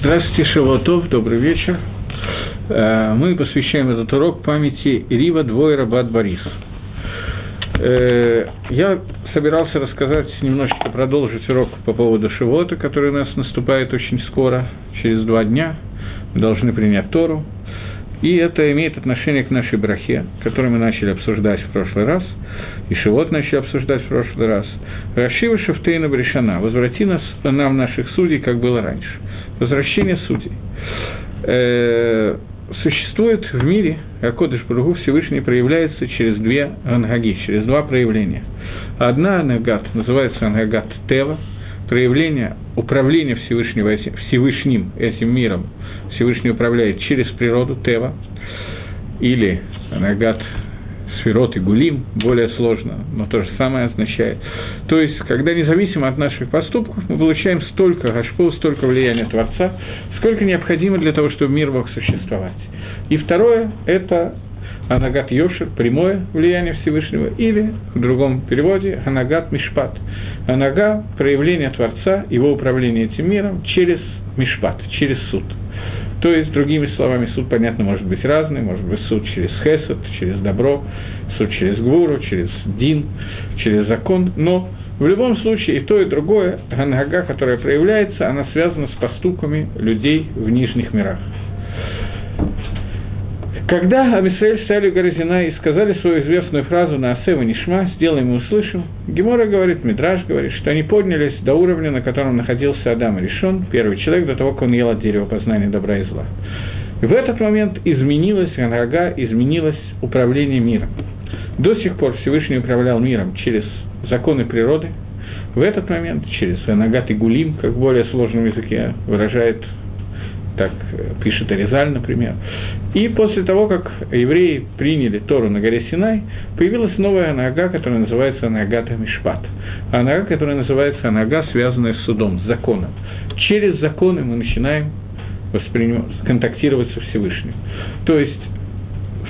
Здравствуйте, Шавотов, добрый вечер. Э, мы посвящаем этот урок памяти Рива Двойра Бат Борис. Э, я собирался рассказать, немножечко продолжить урок по поводу Шивота, который у нас наступает очень скоро, через два дня. Мы должны принять Тору. И это имеет отношение к нашей брахе, которую мы начали обсуждать в прошлый раз, и Шивот начали обсуждать в прошлый раз. Рашива Шафтейна Брешана, возврати нас, нам наших судей, как было раньше. Возвращение судей. Э, существует в мире, Акодыш Бругу Всевышний проявляется через две ангаги, через два проявления. Одна ангагат называется ангагат Тева, проявление управления Всевышнего Всевышним этим миром, Всевышний управляет через природу Тева, или ангагат Сферот и Гулим, более сложно, но то же самое означает. То есть, когда независимо от наших поступков, мы получаем столько гашпу, столько влияния Творца, сколько необходимо для того, чтобы мир мог существовать. И второе – это Анагат Йошер, прямое влияние Всевышнего, или в другом переводе Анагат Мишпат. Анага – проявление Творца, его управление этим миром через Мишпат, через суд – то есть, другими словами, суд, понятно, может быть разный, может быть суд через хесед, через добро, суд через гвуру, через дин, через закон, но в любом случае и то, и другое, ганага, которая проявляется, она связана с поступками людей в нижних мирах. Когда Амисраэль стали у Горозина и сказали свою известную фразу на Асева Нишма, «Сделаем и услышим», Гемора говорит, Мидраш говорит, что они поднялись до уровня, на котором находился Адам и Решон, первый человек, до того, как он ел от дерева познания добра и зла. И в этот момент изменилась Ганага, изменилось управление миром. До сих пор Всевышний управлял миром через законы природы, в этот момент через Анагат и Гулим, как в более сложном языке выражает так пишет Аризаль, например. И после того, как евреи приняли Тору на горе Синай, появилась новая анага, которая называется анага Мишпат. Анага, которая называется анага, связанная с судом, с законом. Через законы мы начинаем восприним... контактировать со Всевышним. То есть,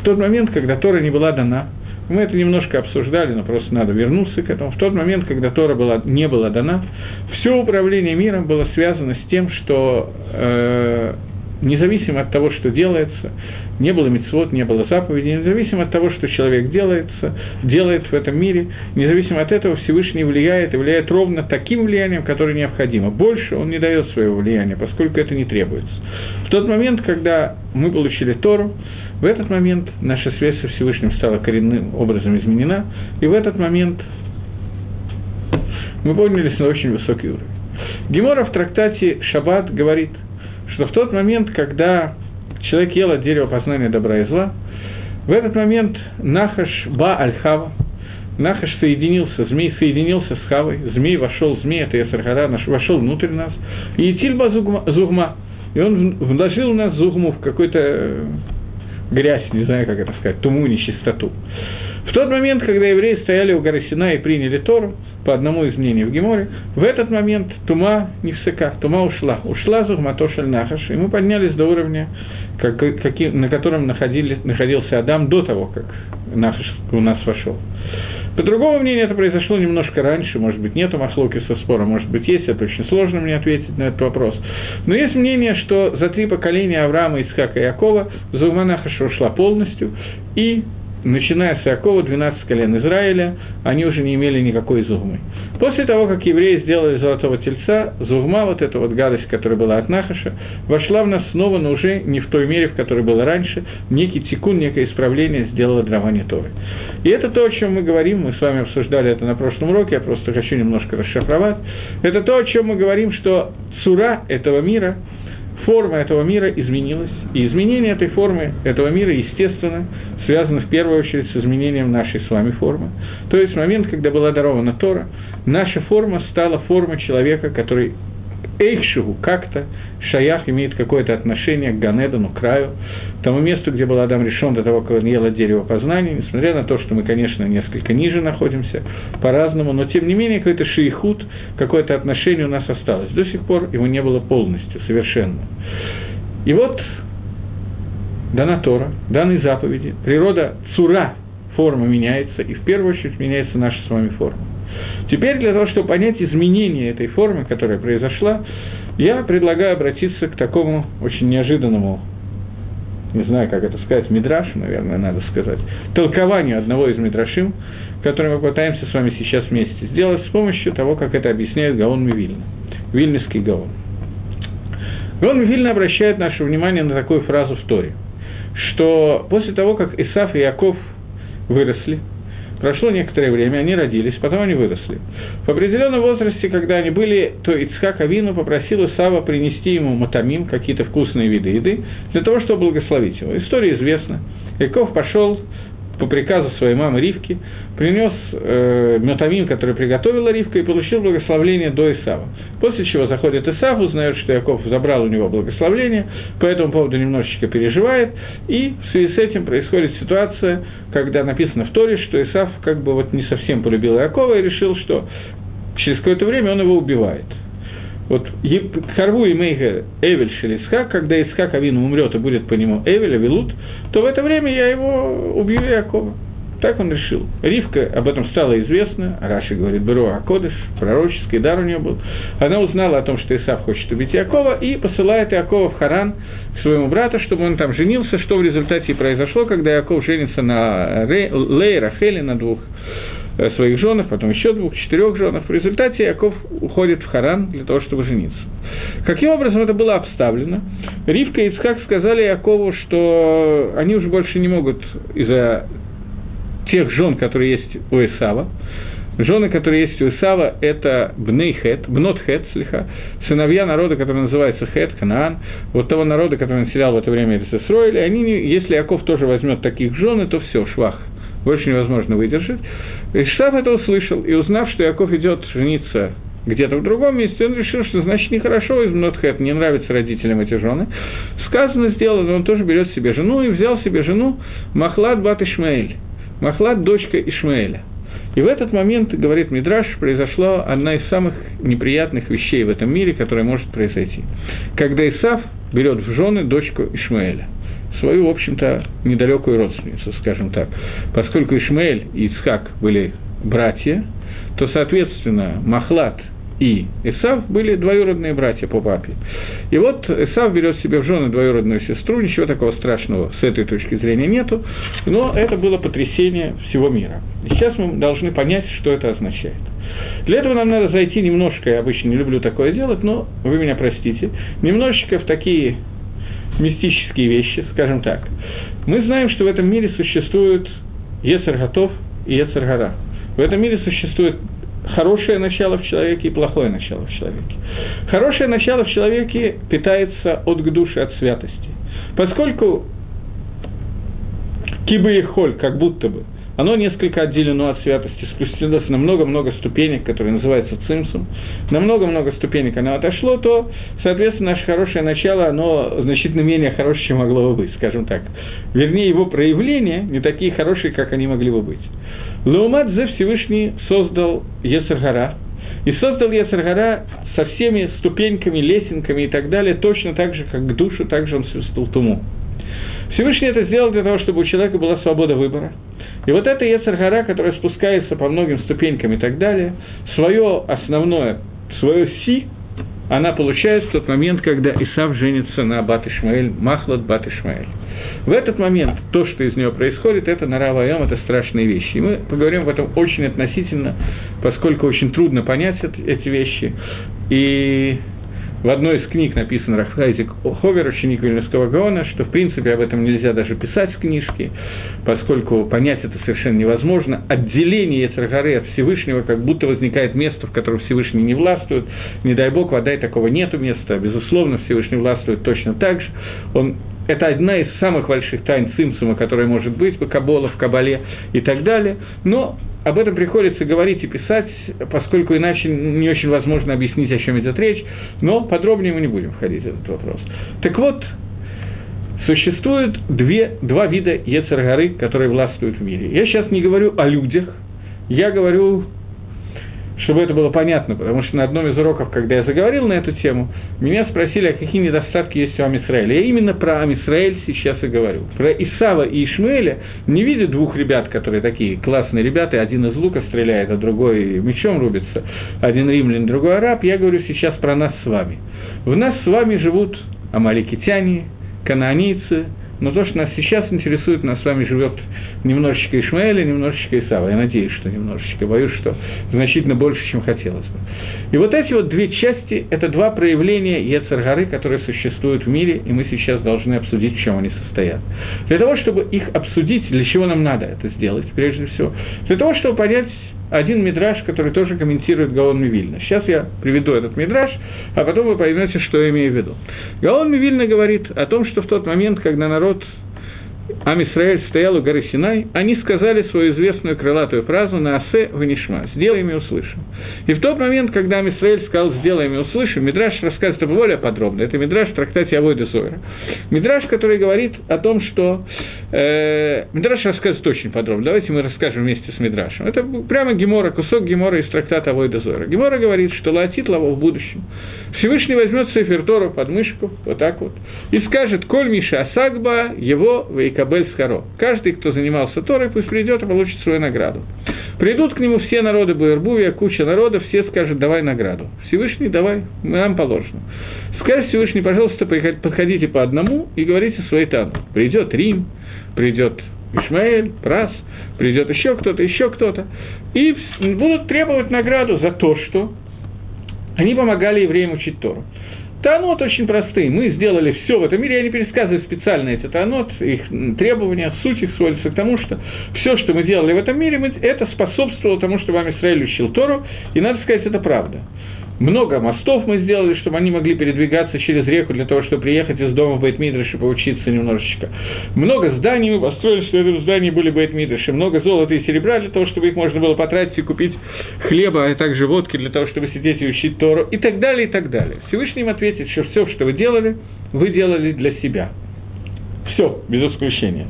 в тот момент, когда Тора не была дана, мы это немножко обсуждали, но просто надо вернуться к этому. В тот момент, когда Тора была, не была дана, все управление миром было связано с тем, что э, независимо от того, что делается, не было мецвод, не было заповедей, независимо от того, что человек делается, делает в этом мире, независимо от этого Всевышний влияет и влияет ровно таким влиянием, которое необходимо. Больше он не дает своего влияния, поскольку это не требуется. В тот момент, когда мы получили Тору, в этот момент наша связь со Всевышним стала коренным образом изменена, и в этот момент мы поднялись на очень высокий уровень. Гемора в трактате «Шаббат» говорит, что в тот момент, когда человек ел от дерева познания добра и зла, в этот момент Нахаш Ба Аль-Хава, Нахаш соединился, змей соединился с Хавой, змей вошел, змей, это Ясархара, вошел внутрь нас, и Тильба Зугма, и он вложил нас Зугму в какой-то грязь, не знаю, как это сказать, туму, нечистоту. В тот момент, когда евреи стояли у горы Сина и приняли Тору, по одному из мнений в Геморе, в этот момент тума не всека, тума ушла. Ушла Зухматошаль Нахаш, и мы поднялись до уровня, как, как, на котором находили, находился Адам до того, как Нахаш у нас вошел. По другому мнению, это произошло немножко раньше, может быть, нету махлоки со спора, может быть, есть, это очень сложно мне ответить на этот вопрос. Но есть мнение, что за три поколения Авраама, Ицхака и Якова Зулманахаша ушла полностью, и начиная с Иакова, 12 колен Израиля, они уже не имели никакой зугмы. После того, как евреи сделали золотого тельца, зугма, вот эта вот гадость, которая была от Нахаша, вошла в нас снова, но уже не в той мере, в которой было раньше, некий тикун, некое исправление сделало дарование Торы. И это то, о чем мы говорим, мы с вами обсуждали это на прошлом уроке, я просто хочу немножко расшифровать. Это то, о чем мы говорим, что цура этого мира – форма этого мира изменилась, и изменение этой формы, этого мира, естественно, связано в первую очередь с изменением нашей с вами формы. То есть в момент, когда была дарована Тора, наша форма стала формой человека, который Эйхшигу как-то Шаях имеет какое-то отношение к Ганедану, краю, тому месту, где был Адам решен до того, как он ел от дерева познания, несмотря на то, что мы, конечно, несколько ниже находимся, по-разному, но тем не менее какой-то шейхут, какое-то отношение у нас осталось. До сих пор его не было полностью, совершенно. И вот дана Тора, даны заповеди, природа цура, форма меняется, и в первую очередь меняется наша с вами форма. Теперь для того, чтобы понять изменение этой формы, которая произошла, Я предлагаю обратиться к такому очень неожиданному не знаю, как это сказать, мидраш, наверное, надо сказать, толкованию одного из мидрашим, который мы пытаемся с вами сейчас вместе сделать с помощью того, как это объясняет Гаон Мивильна, Вильнюсский Гаон. Гаон Мивильна обращает наше внимание на такую фразу в Торе, что после того, как Исаф и Яков выросли, Прошло некоторое время, они родились, потом они выросли. В определенном возрасте, когда они были, то Ицхак Авину попросил Исава принести ему матамим, какие-то вкусные виды еды, для того, чтобы благословить его. История известна. Яков пошел по приказу своей мамы Ривки, принес э, метамин, который приготовила Ривка, и получил благословление до Исава. После чего заходит Исав, узнает, что Яков забрал у него благословление, по этому поводу немножечко переживает, и в связи с этим происходит ситуация, когда написано в Торе, что Исав как бы вот не совсем полюбил Якова и решил, что через какое-то время он его убивает – вот Харву и Мейга Эвель Шелисхак, когда Исхак Авину умрет и будет по нему Эвель, Авилут, то в это время я его убью Якова. Так он решил. Ривка об этом стало известно, Раши говорит, Беру Акодыш, пророческий дар у нее был. Она узнала о том, что Исав хочет убить Якова, и посылает Якова в Харан к своему брату, чтобы он там женился, что в результате и произошло, когда Яков женится на Лей, Рахеле, на двух своих женах, потом еще двух, четырех женах. В результате Яков уходит в Харан для того, чтобы жениться. Каким образом это было обставлено? Ривка и Ицхак сказали Якову, что они уже больше не могут из-за тех жен, которые есть у Исава, Жены, которые есть у Исава, это Бнейхет, Бнотхет, слегка, сыновья народа, который называется Хет, Канаан, вот того народа, который населял в это время Израиль, они, если Яков тоже возьмет таких жены, то все, швах, больше невозможно выдержать. Ишав это услышал, и узнав, что Яков идет жениться где-то в другом месте, он решил, что значит нехорошо из Мнотхэт, не нравится родителям эти жены. Сказано, сделано, он тоже берет себе жену и взял себе жену Махлад Бат Ишмаэль. Махлад – дочка Ишмаэля. И в этот момент, говорит Мидраш, произошла одна из самых неприятных вещей в этом мире, которая может произойти. Когда Исав берет в жены дочку Ишмаэля – свою, в общем-то, недалекую родственницу, скажем так. Поскольку Ишмаэль и Ицхак были братья, то, соответственно, Махлад и Исав были двоюродные братья по папе. И вот Исав берет себе в жены двоюродную сестру, ничего такого страшного с этой точки зрения нету, но это было потрясение всего мира. И сейчас мы должны понять, что это означает. Для этого нам надо зайти немножко, я обычно не люблю такое делать, но вы меня простите, немножечко в такие мистические вещи, скажем так. Мы знаем, что в этом мире существует Ецер Готов и Ецер Гора. В этом мире существует хорошее начало в человеке и плохое начало в человеке. Хорошее начало в человеке питается от к душе, от святости. Поскольку кибы и холь, как будто бы, оно несколько отделено от святости, спустилось на много-много ступенек, которые называются цимсом, на много-много ступенек оно отошло, то, соответственно, наше хорошее начало, оно значительно менее хорошее, чем могло бы быть, скажем так. Вернее, его проявления не такие хорошие, как они могли бы быть. Лаумадзе Всевышний создал Ецаргара, и создал Ецаргара со всеми ступеньками, лесенками и так далее, точно так же, как к душу, так же он создал Туму. Всевышний это сделал для того, чтобы у человека была свобода выбора – и вот эта Ецаргара, которая спускается по многим ступенькам и так далее, свое основное, свое си, она получает в тот момент, когда Исав женится на Бат Ишмаэль, Махлад Бат Ишмаэль. В этот момент то, что из нее происходит, это Наравайом, это страшные вещи. И мы поговорим об этом очень относительно, поскольку очень трудно понять эти вещи. И в одной из книг написан Рафхайзик Ховер, ученик Вильнюсского Гаона, что, в принципе, об этом нельзя даже писать в книжке, поскольку понять это совершенно невозможно. Отделение Ецаргары от Всевышнего, как будто возникает место, в котором Всевышний не властвует. Не дай Бог, вода и такого нету места. Безусловно, Всевышний властвует точно так же. Он это одна из самых больших тайн Цимсума, которая может быть Кабола, в Кабале и так далее. Но об этом приходится говорить и писать, поскольку иначе не очень возможно объяснить, о чем идет речь, но подробнее мы не будем входить в этот вопрос. Так вот, существует две, два вида Ецаргары, которые властвуют в мире. Я сейчас не говорю о людях, я говорю, чтобы это было понятно, потому что на одном из уроков, когда я заговорил на эту тему, меня спросили, а какие недостатки есть у Амисраэля. Я именно про Амисраэль сейчас и говорю. Про Исава и Ишмаэля не видя двух ребят, которые такие классные ребята, один из лука стреляет, а другой мечом рубится, один римлян, другой араб, я говорю сейчас про нас с вами. В нас с вами живут амаликитяне, канонийцы, но то, что нас сейчас интересует, нас с вами живет немножечко Ишмаэля, немножечко Исава. Я надеюсь, что немножечко, боюсь, что значительно больше, чем хотелось бы. И вот эти вот две части – это два проявления Ецаргары, которые существуют в мире, и мы сейчас должны обсудить, в чем они состоят. Для того, чтобы их обсудить, для чего нам надо это сделать, прежде всего? Для того, чтобы понять один мидраж, который тоже комментирует Гаон Мивильна. Сейчас я приведу этот мидраж, а потом вы поймете, что я имею в виду. Гаон Мивильна говорит о том, что в тот момент, когда народ Амисраэль стоял у горы Синай, они сказали свою известную крылатую фразу на «Асе ванишма» – «Сделаем и услышим». И в тот момент, когда Амисраэль сказал «Сделаем и услышим», Мидраш рассказывает это более подробно. Это Мидраш в трактате Авойда Зойра. Мидраш, который говорит о том, что... Э, Мидраш рассказывает очень подробно. Давайте мы расскажем вместе с Мидрашем. Это прямо Гемора, кусок Гемора из трактата Авойда Зойра. Гемора говорит, что Лаатит Лаво в будущем. Всевышний возьмет Сефер Тору под мышку, вот так вот, и скажет «Коль Миша Асагба, его Вейкабель Схаро». Каждый, кто занимался Торой, пусть придет и получит свою награду. Придут к нему все народы Буэрбувия, куча народов, все скажут «давай награду». Всевышний, давай, нам положено. Скажет Всевышний, пожалуйста, подходите по одному и говорите свои тану. Придет Рим, придет Ишмаэль, Прас, придет еще кто-то, еще кто-то, и будут требовать награду за то, что они помогали евреям учить Тору. Танот очень простые. Мы сделали все в этом мире. Я не пересказываю специально эти танот, их требования, суть их сводится к тому, что все, что мы делали в этом мире, это способствовало тому, что вам Израиль учил Тору, и надо сказать, это правда. Много мостов мы сделали, чтобы они могли передвигаться через реку для того, чтобы приехать из дома в Бейтмидриш и поучиться немножечко. Много зданий мы построили, что в здании были Бейтмидриши. Много золота и серебра для того, чтобы их можно было потратить и купить хлеба, а также водки для того, чтобы сидеть и учить Тору и так далее, и так далее. Всевышний им ответит, что все, что вы делали, вы делали для себя. Все, без исключения.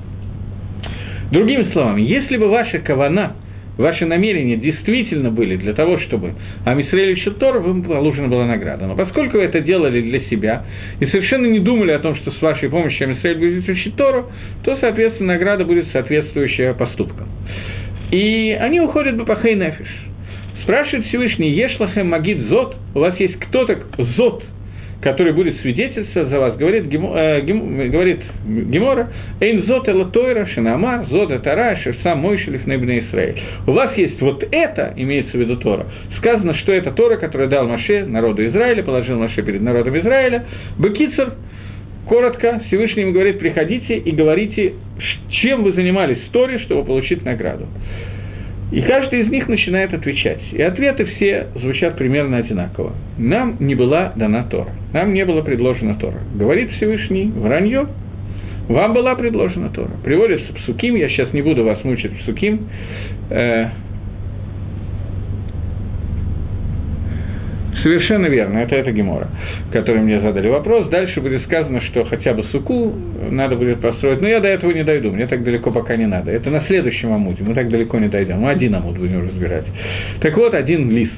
Другими словами, если бы ваша кавана – ваши намерения действительно были для того, чтобы Амисраэль учил Тору, вам положена была награда. Но поскольку вы это делали для себя и совершенно не думали о том, что с вашей помощью Амисраэль будет учить Тору, то, соответственно, награда будет соответствующая поступкам. И они уходят бы по Хейнефиш. Спрашивает Всевышний, Ешлахем Магид Зот, у вас есть кто-то, Зот, который будет свидетельствовать за вас, говорит, гемо, э, гем, говорит Гемора, «Эйн зот эла тойра, шинама, зот этара, шерсам мойшелев небне Исраиль». У вас есть вот это, имеется в виду Тора. Сказано, что это Тора, которую дал Маше народу Израиля, положил Маше перед народом Израиля. Бекицер, коротко, Всевышний ему говорит, приходите и говорите, чем вы занимались в Торе, чтобы получить награду. И каждый из них начинает отвечать. И ответы все звучат примерно одинаково. Нам не была дана Тора. Нам не было предложено Тора. Говорит Всевышний, вранье. Вам была предложена Тора. Приводится Псуким, я сейчас не буду вас мучить Псуким. Э, Совершенно верно, это это Гемора, который мне задали вопрос. Дальше будет сказано, что хотя бы суку надо будет построить, но я до этого не дойду, мне так далеко пока не надо. Это на следующем амуде, мы так далеко не дойдем, мы один амуд будем разбирать. Так вот, один лист.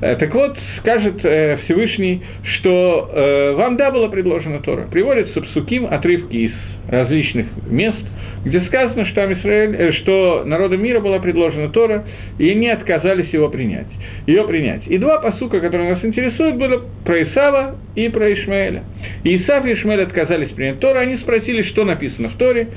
Э, так вот, скажет э, Всевышний, что э, вам да было предложено Тора. Приводится псуким отрывки из различных мест – где сказано, что, Амисраэль, э, что народу мира была предложена Тора, и они отказались его принять, ее принять. И два посука, которые нас интересуют, были про Исава и про Ишмаэля. И Исав и Ишмаэль отказались принять Тору, они спросили, что написано в Торе,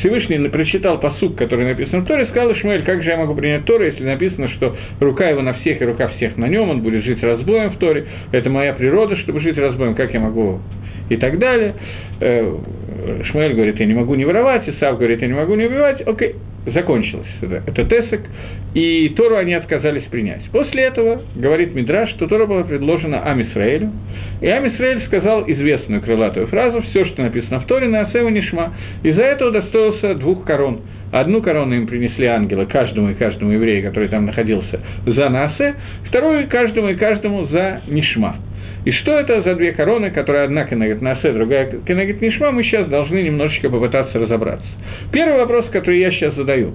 Всевышний прочитал посук, который написан в Торе, сказал Ишмаэль, как же я могу принять Тору, если написано, что рука его на всех и рука всех на нем, он будет жить разбоем в Торе, это моя природа, чтобы жить разбоем, как я могу и так далее. Э, Шмуэль говорит, я не могу не воровать, Исав говорит, я не могу не убивать, окей, закончилось это, это тесок, и Тору они отказались принять. После этого, говорит Мидраш, что Тора была предложена Амисраэлю, и Амисраэль сказал известную крылатую фразу, все, что написано в Торе, на Асева Нишма, из-за этого достоился двух корон. Одну корону им принесли ангелы, каждому и каждому еврею, который там находился, за Наасе, вторую каждому и каждому за Нишма. И что это за две короны, которые одна кенегет Насе, другая кенегет Нишма, мы сейчас должны немножечко попытаться разобраться. Первый вопрос, который я сейчас задаю,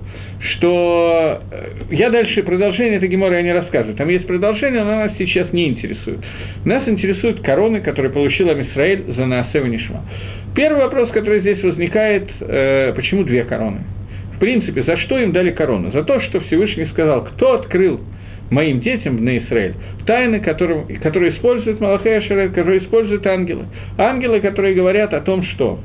что э, я дальше продолжение этой гемора я не рассказываю. Там есть продолжение, но нас сейчас не интересует. Нас интересуют короны, которые получил Амисраэль за Наасе Нишма. Первый вопрос, который здесь возникает, э, почему две короны? В принципе, за что им дали корону? За то, что Всевышний сказал, кто открыл моим детям на Израиль, тайны, которые, которые используют Малахея Шарет, которые используют ангелы. Ангелы, которые говорят о том, что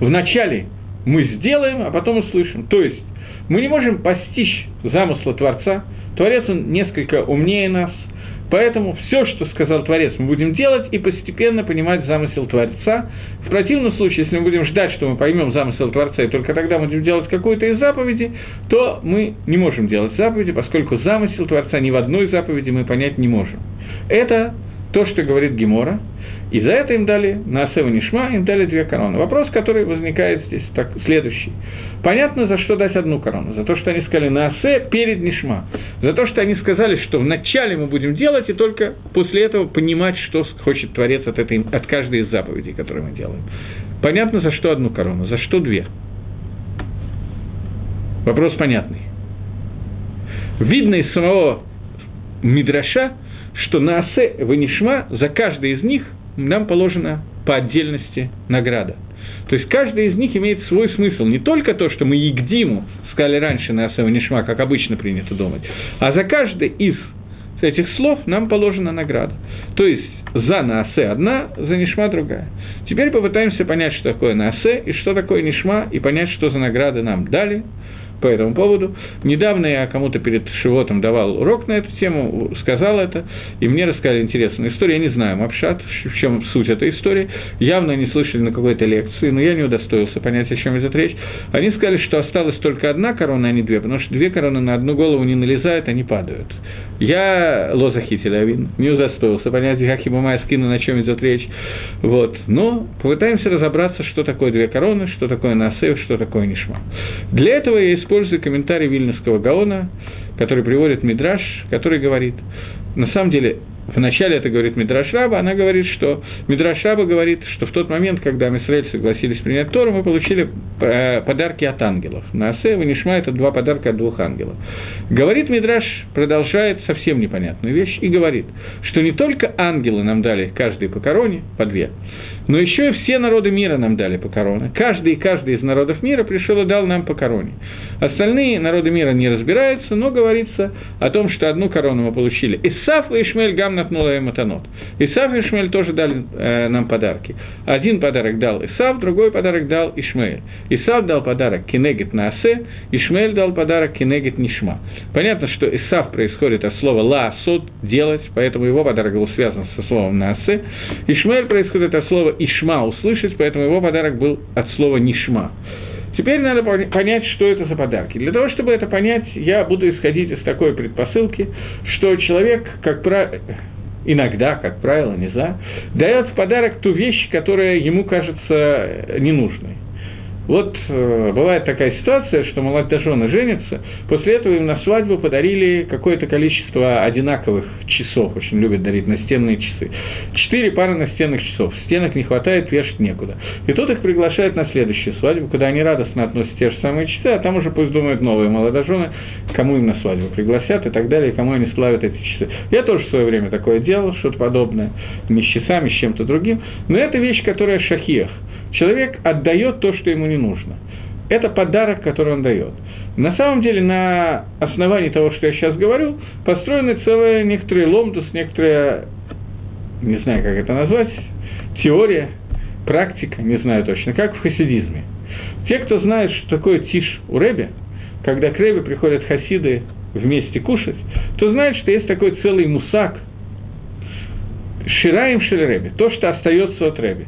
вначале мы сделаем, а потом услышим. То есть мы не можем постичь замысла Творца. Творец, он несколько умнее нас – Поэтому все, что сказал Творец, мы будем делать и постепенно понимать замысел Творца. В противном случае, если мы будем ждать, что мы поймем замысел Творца, и только тогда будем делать какую-то из заповедей, то мы не можем делать заповеди, поскольку замысел Творца ни в одной заповеди мы понять не можем. Это то, что говорит Гемора, и за это им дали, на Асева Нишма, им дали две короны. Вопрос, который возникает здесь, так, следующий. Понятно, за что дать одну корону. За то, что они сказали на Асе перед Нишма. За то, что они сказали, что вначале мы будем делать, и только после этого понимать, что хочет Творец от, этой, от каждой из заповедей, которые мы делаем. Понятно, за что одну корону, за что две. Вопрос понятный. Видно из самого Мидраша, что на Асе Ванишма за каждый из них нам положена по отдельности награда. То есть каждый из них имеет свой смысл. Не только то, что мы Егдиму сказали раньше на Асева Нишма, как обычно принято думать, а за каждый из этих слов нам положена награда. То есть за Наасе одна, за Нишма другая. Теперь попытаемся понять, что такое Наасе и что такое Нишма, и понять, что за награды нам дали – по этому поводу. Недавно я кому-то перед Шивотом давал урок на эту тему, сказал это, и мне рассказали интересную историю. Я не знаю, Мапшат, в чем суть этой истории. Явно не слышали на какой-то лекции, но я не удостоился понять, о чем идет речь. Они сказали, что осталась только одна корона, а не две, потому что две короны на одну голову не налезают, они падают. Я лозахитель не удостоился понять, как ему моя скина, на чем идет речь. Вот. Но попытаемся разобраться, что такое две короны, что такое насев, что такое нишма. Для этого я использую комментарий Вильнюсского Гаона, который приводит Мидраш, который говорит, на самом деле, Вначале это говорит Мидраш Раба, она говорит, что Мидраш Раба говорит, что в тот момент, когда мы согласились принять Тору, мы получили э, подарки от ангелов. На Асе и это два подарка от двух ангелов. Говорит Мидраш, продолжает совсем непонятную вещь, и говорит, что не только ангелы нам дали каждый по короне, по две, но еще и все народы мира нам дали по короне. Каждый и каждый из народов мира пришел и дал нам по короне. Остальные народы мира не разбираются, но говорится о том, что одну корону мы получили. Исаф и Ишмель гам натнула им атанот. Исаф и Ишмель тоже дали э, нам подарки. Один подарок дал Исаф, другой подарок дал Ишмель. Исаф дал подарок Кенегет Наасе, Ишмель дал подарок Кенегет Нишма. Понятно, что Исаф происходит от слова ла сот делать, поэтому его подарок был связан со словом Наасе. Ишмель происходит от слова Ишма услышать, поэтому его подарок был от слова Нишма. Теперь надо понять, что это за подарки. Для того, чтобы это понять, я буду исходить из такой предпосылки, что человек, как правило, иногда, как правило, не знаю, дает в подарок ту вещь, которая ему кажется ненужной. Вот э, бывает такая ситуация, что молодожены женятся, после этого им на свадьбу подарили какое-то количество одинаковых часов, очень любят дарить настенные часы. Четыре пары настенных часов, стенок не хватает, вешать некуда. И тут их приглашают на следующую свадьбу, куда они радостно относят те же самые часы, а там уже пусть думают новые молодожены, кому им на свадьбу пригласят и так далее, кому они славят эти часы. Я тоже в свое время такое делал, что-то подобное, не с часами, с чем-то другим, но это вещь, которая шахиях – человек отдает то, что ему не нужно. Это подарок, который он дает. На самом деле, на основании того, что я сейчас говорю, построены целые некоторые ломдус, некоторая, не знаю, как это назвать, теория, практика, не знаю точно, как в хасидизме. Те, кто знает, что такое тиш у Рэби, когда к Рэбе приходят хасиды вместе кушать, то знают, что есть такой целый мусак, Шираем Шель то, что остается от Рэби.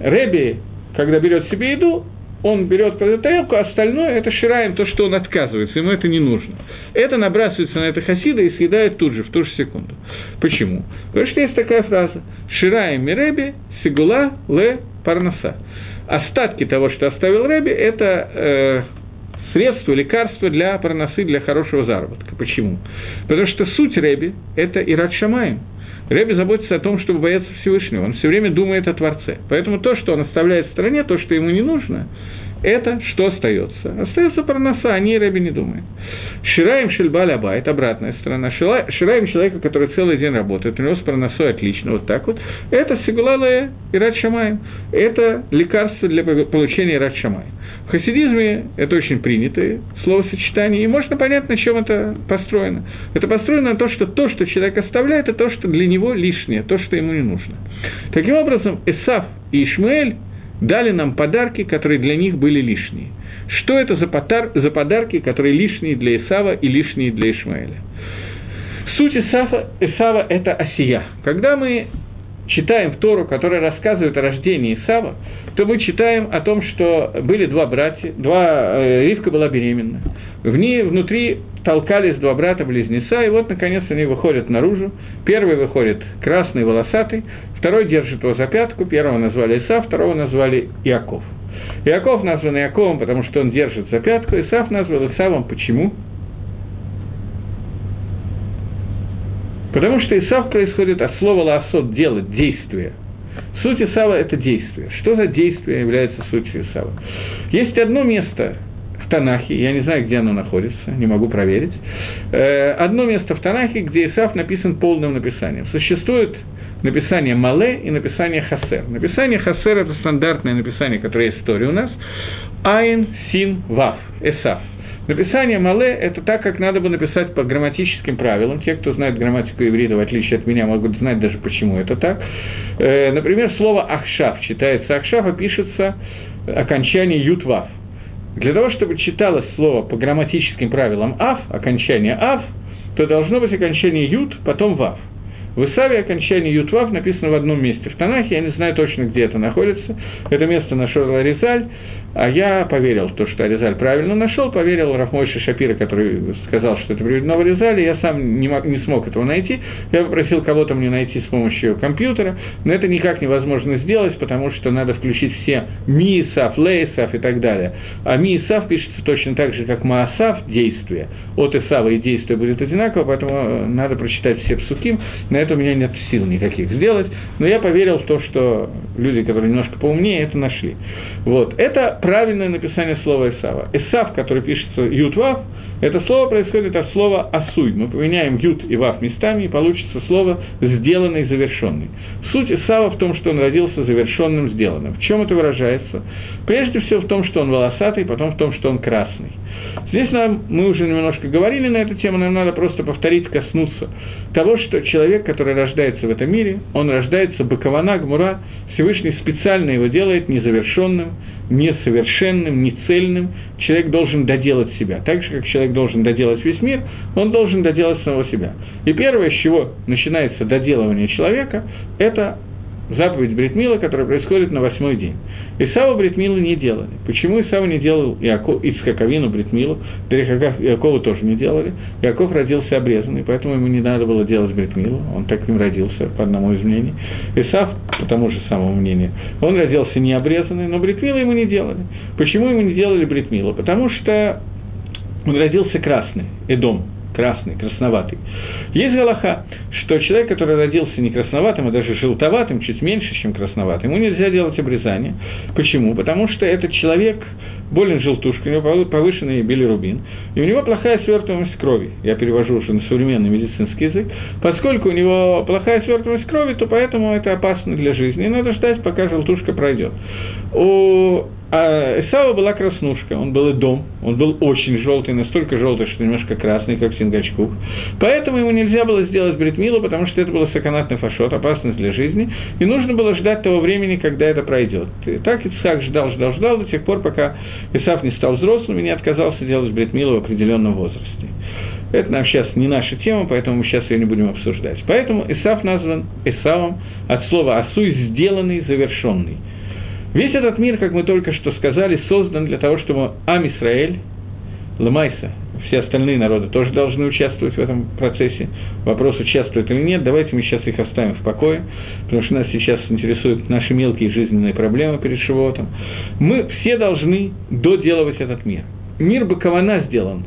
Рэби, когда берет себе еду, он берет под тарелку, а остальное это шираем то, что он отказывается, ему это не нужно. Это набрасывается на это хасида и съедает тут же, в ту же секунду. Почему? Потому что есть такая фраза «Шираем миреби сигула ле парнаса». Остатки того, что оставил Рэби, это э, средство, лекарство для парносы, для хорошего заработка. Почему? Потому что суть Рэби – это Ират Шамаем – Рэби заботится о том, чтобы бояться Всевышнего. Он все время думает о Творце. Поэтому то, что он оставляет в стране, то, что ему не нужно, это что остается? Остается парноса, о ней Рэби не думает. Шираем Шельбаля Байт, обратная сторона. Шираем человека, который целый день работает, у него с парносой отлично, вот так вот. Это Сигулалая и Рад. Это лекарство для получения Рад Шамаем. В хасидизме это очень принятое словосочетание, и можно понять, на чем это построено. Это построено на том, что то, что человек оставляет, это то, что для него лишнее, то, что ему не нужно. Таким образом, Эсав и Ишмаэль дали нам подарки, которые для них были лишние. Что это за, подар, за подарки, которые лишние для Исава и лишние для Ишмаэля? Суть Исава, Исава – это осия. Когда мы читаем Тору, которая рассказывает о рождении Исава, то мы читаем о том, что были два братья, два, э, Ривка была беременна. В ней внутри толкались два брата-близнеца, и вот, наконец, они выходят наружу. Первый выходит красный, волосатый, второй держит его за пятку, первого назвали Исав, второго назвали Иаков. Иаков назван Иаковом, потому что он держит за пятку, Исав назвал Исавом почему? Потому что Исав происходит от слова «лаосот» – делать, действие. Суть Исава – это действие. Что за действие является сутью Исава? Есть одно место в Танахе, я не знаю, где оно находится, не могу проверить. Э, одно место в Танахе, где Исав написан полным написанием. Существует написание Мале и написание Хасер. Написание Хасер – это стандартное написание, которое есть в истории у нас. Айн, Син, Вав, Эсав – Написание мале – это так, как надо бы написать по грамматическим правилам. Те, кто знает грамматику иврита, в отличие от меня, могут знать даже, почему это так. Э, например, слово «ахшав» читается «ахшав», а пишется окончание «ютвав». Для того, чтобы читалось слово по грамматическим правилам «ав», окончание «ав», то должно быть окончание «ют», потом «вав». В Исаве окончание Ютвав написано в одном месте в Танахе, я не знаю точно, где это находится. Это место нашел Аризаль, а я поверил в то, что Аризаль правильно нашел, поверил Рахмойши Шапира, который сказал, что это приведено в Аризале, я сам не, мог, не смог этого найти, я попросил кого-то мне найти с помощью компьютера, но это никак невозможно сделать, потому что надо включить все Миисав, Лейсав и так далее. А Миисав пишется точно так же, как Маасав, действие. От Исава и действие будет одинаково, поэтому э, надо прочитать все псуким, на это у меня нет сил никаких сделать, но я поверил в то, что люди, которые немножко поумнее, это нашли. Вот. Это правильное написание слова Исава. Исав, который пишется Ютвав, это слово происходит от слова «асуй». Мы поменяем «ют» и «вав» местами, и получится слово «сделанный», «завершенный». Суть Исава в том, что он родился завершенным, сделанным. В чем это выражается? Прежде всего в том, что он волосатый, потом в том, что он красный. Здесь нам, мы уже немножко говорили на эту тему, нам надо просто повторить, коснуться того, что человек, который рождается в этом мире, он рождается бакована, гмура, Всевышний специально его делает незавершенным, несовершенным, нецельным. Человек должен доделать себя. Так же, как человек должен доделать весь мир, он должен доделать самого себя. И первое, с чего начинается доделывание человека, это заповедь Бритмила, которая происходит на восьмой день. Исава Бритмилу не делали. Почему Исава не делал Иаков, Ицхаковину Бритмилу? Да Иакова тоже не делали. Иаков родился обрезанный, поэтому ему не надо было делать Бритмилу. Он таким родился, по одному из мнений. Исав, по тому же самому мнению, он родился не обрезанный, но Бритмилу ему не делали. Почему ему не делали Бритмилу? Потому что он родился красный, Эдом, красный, красноватый. Есть галаха, что человек, который родился не красноватым, а даже желтоватым, чуть меньше, чем красноватым, ему нельзя делать обрезание. Почему? Потому что этот человек болен желтушкой, у него повышенный билирубин, и у него плохая свертываемость крови. Я перевожу уже на современный медицинский язык. Поскольку у него плохая свертываемость крови, то поэтому это опасно для жизни, и надо ждать, пока желтушка пройдет. У а Исава была краснушка, он был и дом, он был очень желтый, настолько желтый, что немножко красный, как Сингачкук. Поэтому ему нельзя было сделать бритмилу, потому что это было саканатный фашот, опасность для жизни, и нужно было ждать того времени, когда это пройдет. И так Исаак ждал, ждал, ждал до тех пор, пока Исав не стал взрослым и не отказался делать бритмилу в определенном возрасте. Это нам сейчас не наша тема, поэтому мы сейчас ее не будем обсуждать. Поэтому Исав назван Исавом от слова «асуй» – «сделанный», «завершенный». Весь этот мир, как мы только что сказали, создан для того, чтобы Ам-Исраэль, Ламайса, все остальные народы тоже должны участвовать в этом процессе. Вопрос, участвуют или нет, давайте мы сейчас их оставим в покое, потому что нас сейчас интересуют наши мелкие жизненные проблемы перед Шивотом. Мы все должны доделывать этот мир. Мир Бакована сделан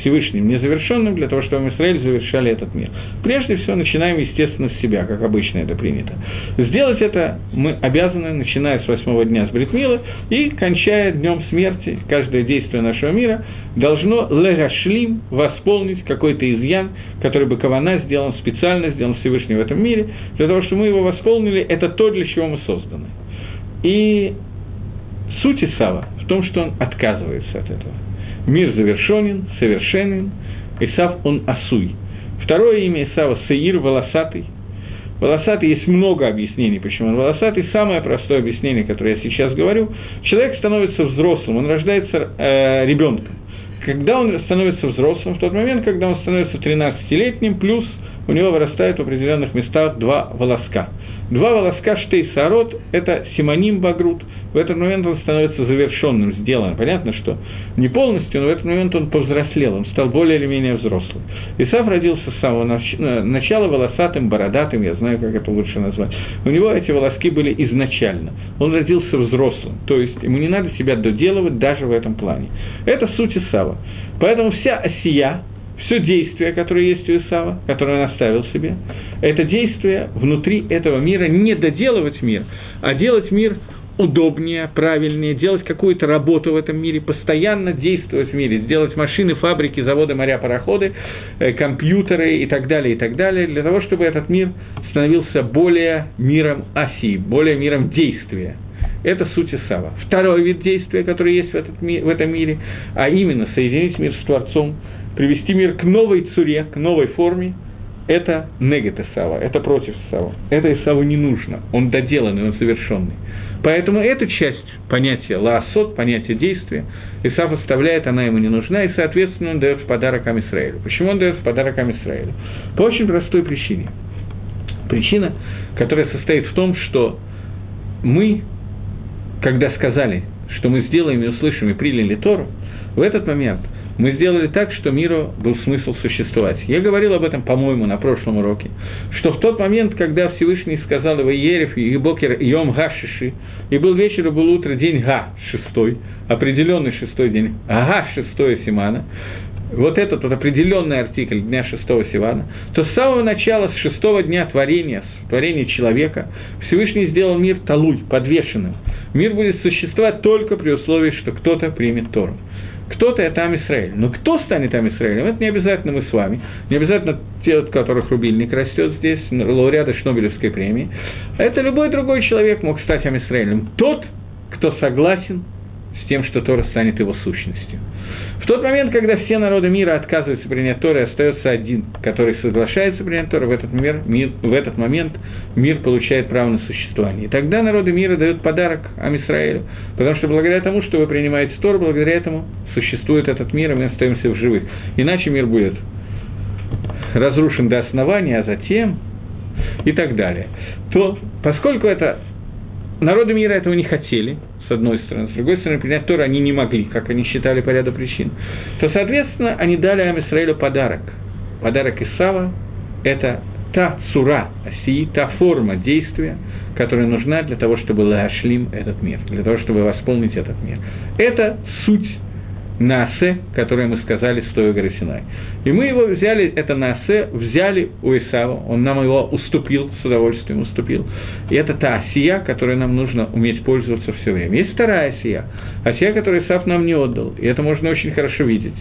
Всевышним незавершенным, для того, чтобы Израиль завершали этот мир. Прежде всего, начинаем, естественно, с себя, как обычно это принято. Сделать это мы обязаны, начиная с восьмого дня с Бритмила и кончая днем смерти, каждое действие нашего мира должно легашлим восполнить какой-то изъян, который бы Кавана сделан специально, сделан Всевышним в этом мире, для того, чтобы мы его восполнили, это то, для чего мы созданы. И суть Исава в том, что он отказывается от этого. Мир завершенен, совершенен, Исав он асуй. Второе имя Исава – Саир, волосатый. Волосатый, есть много объяснений, почему он волосатый. Самое простое объяснение, которое я сейчас говорю, человек становится взрослым, он рождается э, ребенком. Когда он становится взрослым, в тот момент, когда он становится 13-летним, плюс у него вырастает в определенных местах два волоска – Два волоска штей сарот – это симоним багрут. В этот момент он становится завершенным, сделанным. Понятно, что не полностью, но в этот момент он повзрослел, он стал более или менее взрослым. Исаф родился с самого э, начала волосатым, бородатым, я знаю, как это лучше назвать. У него эти волоски были изначально. Он родился взрослым, то есть ему не надо себя доделывать даже в этом плане. Это суть Исава. Поэтому вся осия, все действие, которое есть у Исава, которое он оставил себе, это действие внутри этого мира, не доделывать мир, а делать мир удобнее, правильнее, делать какую-то работу в этом мире, постоянно действовать в мире, сделать машины, фабрики, заводы, моря, пароходы, э, компьютеры и так далее, и так далее, для того, чтобы этот мир становился более миром оси, более миром действия. Это суть Исава. Второй вид действия, который есть в, этот, в этом мире, а именно соединить мир с Творцом, привести мир к новой цуре, к новой форме, это негет Исава, это против Исава. Это Исаву не нужно, он доделанный, он совершенный. Поэтому эта часть понятия лаосот, понятие действия, Исав оставляет, она ему не нужна, и, соответственно, он дает в подарок Амисраилю. Почему он дает в подарок Амисраилю? По очень простой причине. Причина, которая состоит в том, что мы, когда сказали, что мы сделаем и услышим и приняли Тору, в этот момент – мы сделали так, что миру был смысл существовать. Я говорил об этом, по-моему, на прошлом уроке, что в тот момент, когда Всевышний сказал его Ерев и Бокер Йом Га Шиши, и был вечер, и был утро, день Га, шестой, определенный шестой день, Ага, шестое Симана, вот этот вот определенный артикль дня шестого Сивана, то с самого начала, с шестого дня творения, с творения человека, Всевышний сделал мир талуй, подвешенным. Мир будет существовать только при условии, что кто-то примет Тору кто-то это Амисраэль. Но кто станет Амисраэлем, это не обязательно мы с вами, не обязательно те, от которых рубильник растет здесь, лауреаты Шнобелевской премии. Это любой другой человек мог стать Амисраэлем. Тот, кто согласен с тем, что Тора станет его сущностью. В тот момент, когда все народы мира отказываются принять Тору, и остается один, который соглашается принять Тору, в этот, мир, мир, в этот момент мир получает право на существование. И тогда народы мира дают подарок Амисраэлю, потому что благодаря тому, что вы принимаете Тору, благодаря этому существует этот мир, и мы остаемся в живых. Иначе мир будет разрушен до основания, а затем и так далее. То, поскольку это народы мира этого не хотели, с одной стороны, с другой стороны, принять Тору они не могли, как они считали по ряду причин, то, соответственно, они дали Амисраилю подарок. Подарок Исава – это та цура, оси, та форма действия, которая нужна для того, чтобы лашлим этот мир, для того, чтобы восполнить этот мир. Это суть Наасе, которое мы сказали, стоя горы Синай. И мы его взяли, это Наасе, взяли у Исава, он нам его уступил, с удовольствием уступил. И это та осия, которой нам нужно уметь пользоваться все время. Есть вторая осия, осия, которую Исав нам не отдал, и это можно очень хорошо видеть.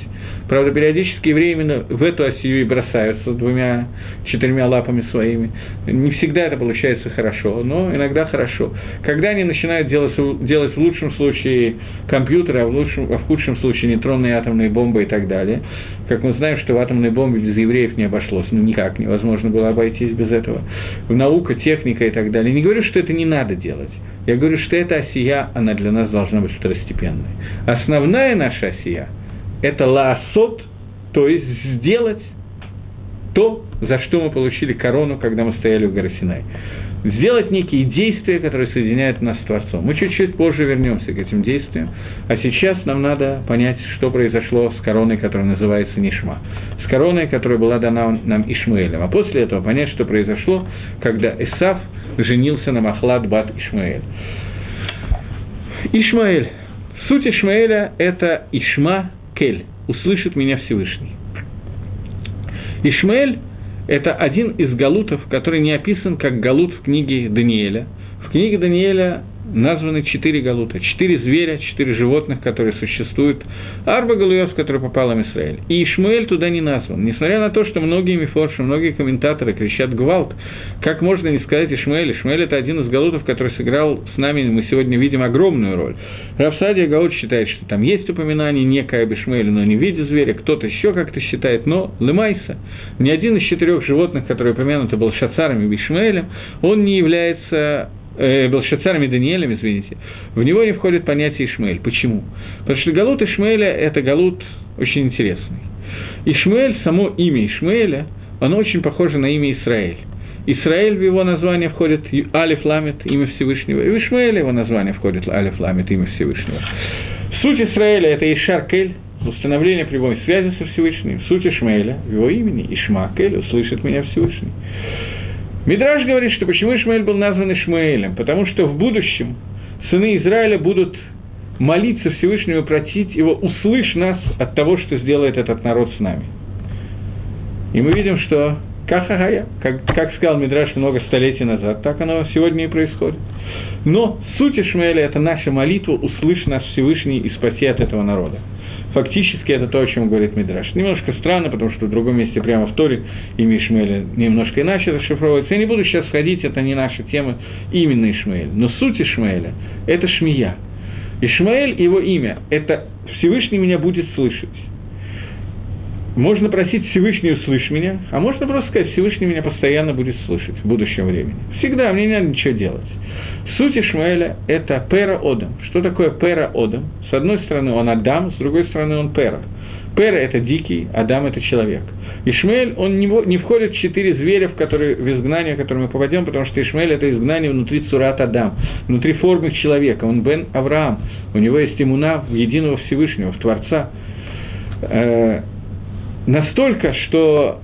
Правда, периодически евреи именно в эту осию и бросаются двумя, четырьмя лапами своими. Не всегда это получается хорошо, но иногда хорошо. Когда они начинают делать, делать в лучшем случае компьютеры, а в, лучшем, а в худшем случае нейтронные атомные бомбы и так далее, как мы знаем, что в атомной бомбе без евреев не обошлось, ну никак невозможно было обойтись без этого. В наука, техника и так далее. Не говорю, что это не надо делать. Я говорю, что эта осия, она для нас должна быть второстепенной. Основная наша осия – это лаосот, то есть сделать то, за что мы получили корону, когда мы стояли горе Синай сделать некие действия, которые соединяют нас с Творцом. Мы чуть-чуть позже вернемся к этим действиям, а сейчас нам надо понять, что произошло с короной, которая называется Нишма, с короной, которая была дана нам Ишмаэлем, а после этого понять, что произошло, когда Исав женился на Махлад Бат Ишмаэль. Ишмаэль. Суть Ишмаэля – это Ишма Кель. услышит меня Всевышний. Ишмаэль – это один из галутов, который не описан как галут в книге Даниэля. В книге Даниэля названы четыре галута, четыре зверя, четыре животных, которые существуют, арба галуев, который попал в Израиль. И Ишмаэль туда не назван. Несмотря на то, что многие мифорши, многие комментаторы кричат «Гвалт», как можно не сказать Ишмаэль? Ишмаэль – это один из галутов, который сыграл с нами, мы сегодня видим огромную роль. Рафсадия Гаут считает, что там есть упоминание некое об Ишмаэле, но не в виде зверя, кто-то еще как-то считает, но Лемайса, ни один из четырех животных, которые упомянуты был Шацаром и Ишмаэлем, он не является э, Белшацаром и Даниэлем, извините, в него не входит понятие Ишмаэль. Почему? Потому что галут Ишмаэля – это галут очень интересный. Ишмаэль, само имя Ишмаэля, оно очень похоже на имя Израиль. Израиль в его название входит Алиф Ламит, имя Всевышнего, и в Ишмаэле его название входит Алиф Ламит, имя Всевышнего. Суть Израиля – это Ишар Кель, установление прямой связи со Всевышним. Суть Ишмаэля в его имени Ишма Кель услышит меня Всевышний. Мидраж говорит, что почему Ишмаэль был назван Ишмаэлем? Потому что в будущем сыны Израиля будут молиться Всевышнему, просить его, услышь нас от того, что сделает этот народ с нами. И мы видим, что Кахагая, как, как сказал Мидраш много столетий назад, так оно сегодня и происходит. Но суть Ишмаэля – это наша молитва «Услышь нас Всевышний и спаси от этого народа». Фактически это то, о чем говорит Мидраш. Немножко странно, потому что в другом месте прямо в Торе имя Ишмаэля немножко иначе расшифровывается. Я не буду сейчас ходить, это не наша тема, именно Ишмаэль. Но суть Ишмаэля – это Шмия. Ишмаэль, его имя, это Всевышний меня будет слышать. Можно просить Всевышний услышь меня, а можно просто сказать, Всевышний меня постоянно будет слышать в будущем времени. Всегда, мне не надо ничего делать. Суть Ишмаэля – это пера одам. Что такое пера одам? С одной стороны, он Адам, с другой стороны, он пера. Пера – это дикий, Адам – это человек. Ишмаэль, он не, входит в четыре зверя, в, которые, в изгнание, в которое мы попадем, потому что Ишмаэль – это изгнание внутри Цурат Адам, внутри формы человека. Он Бен Авраам, у него есть иммуна в единого Всевышнего, в Творца. Настолько, что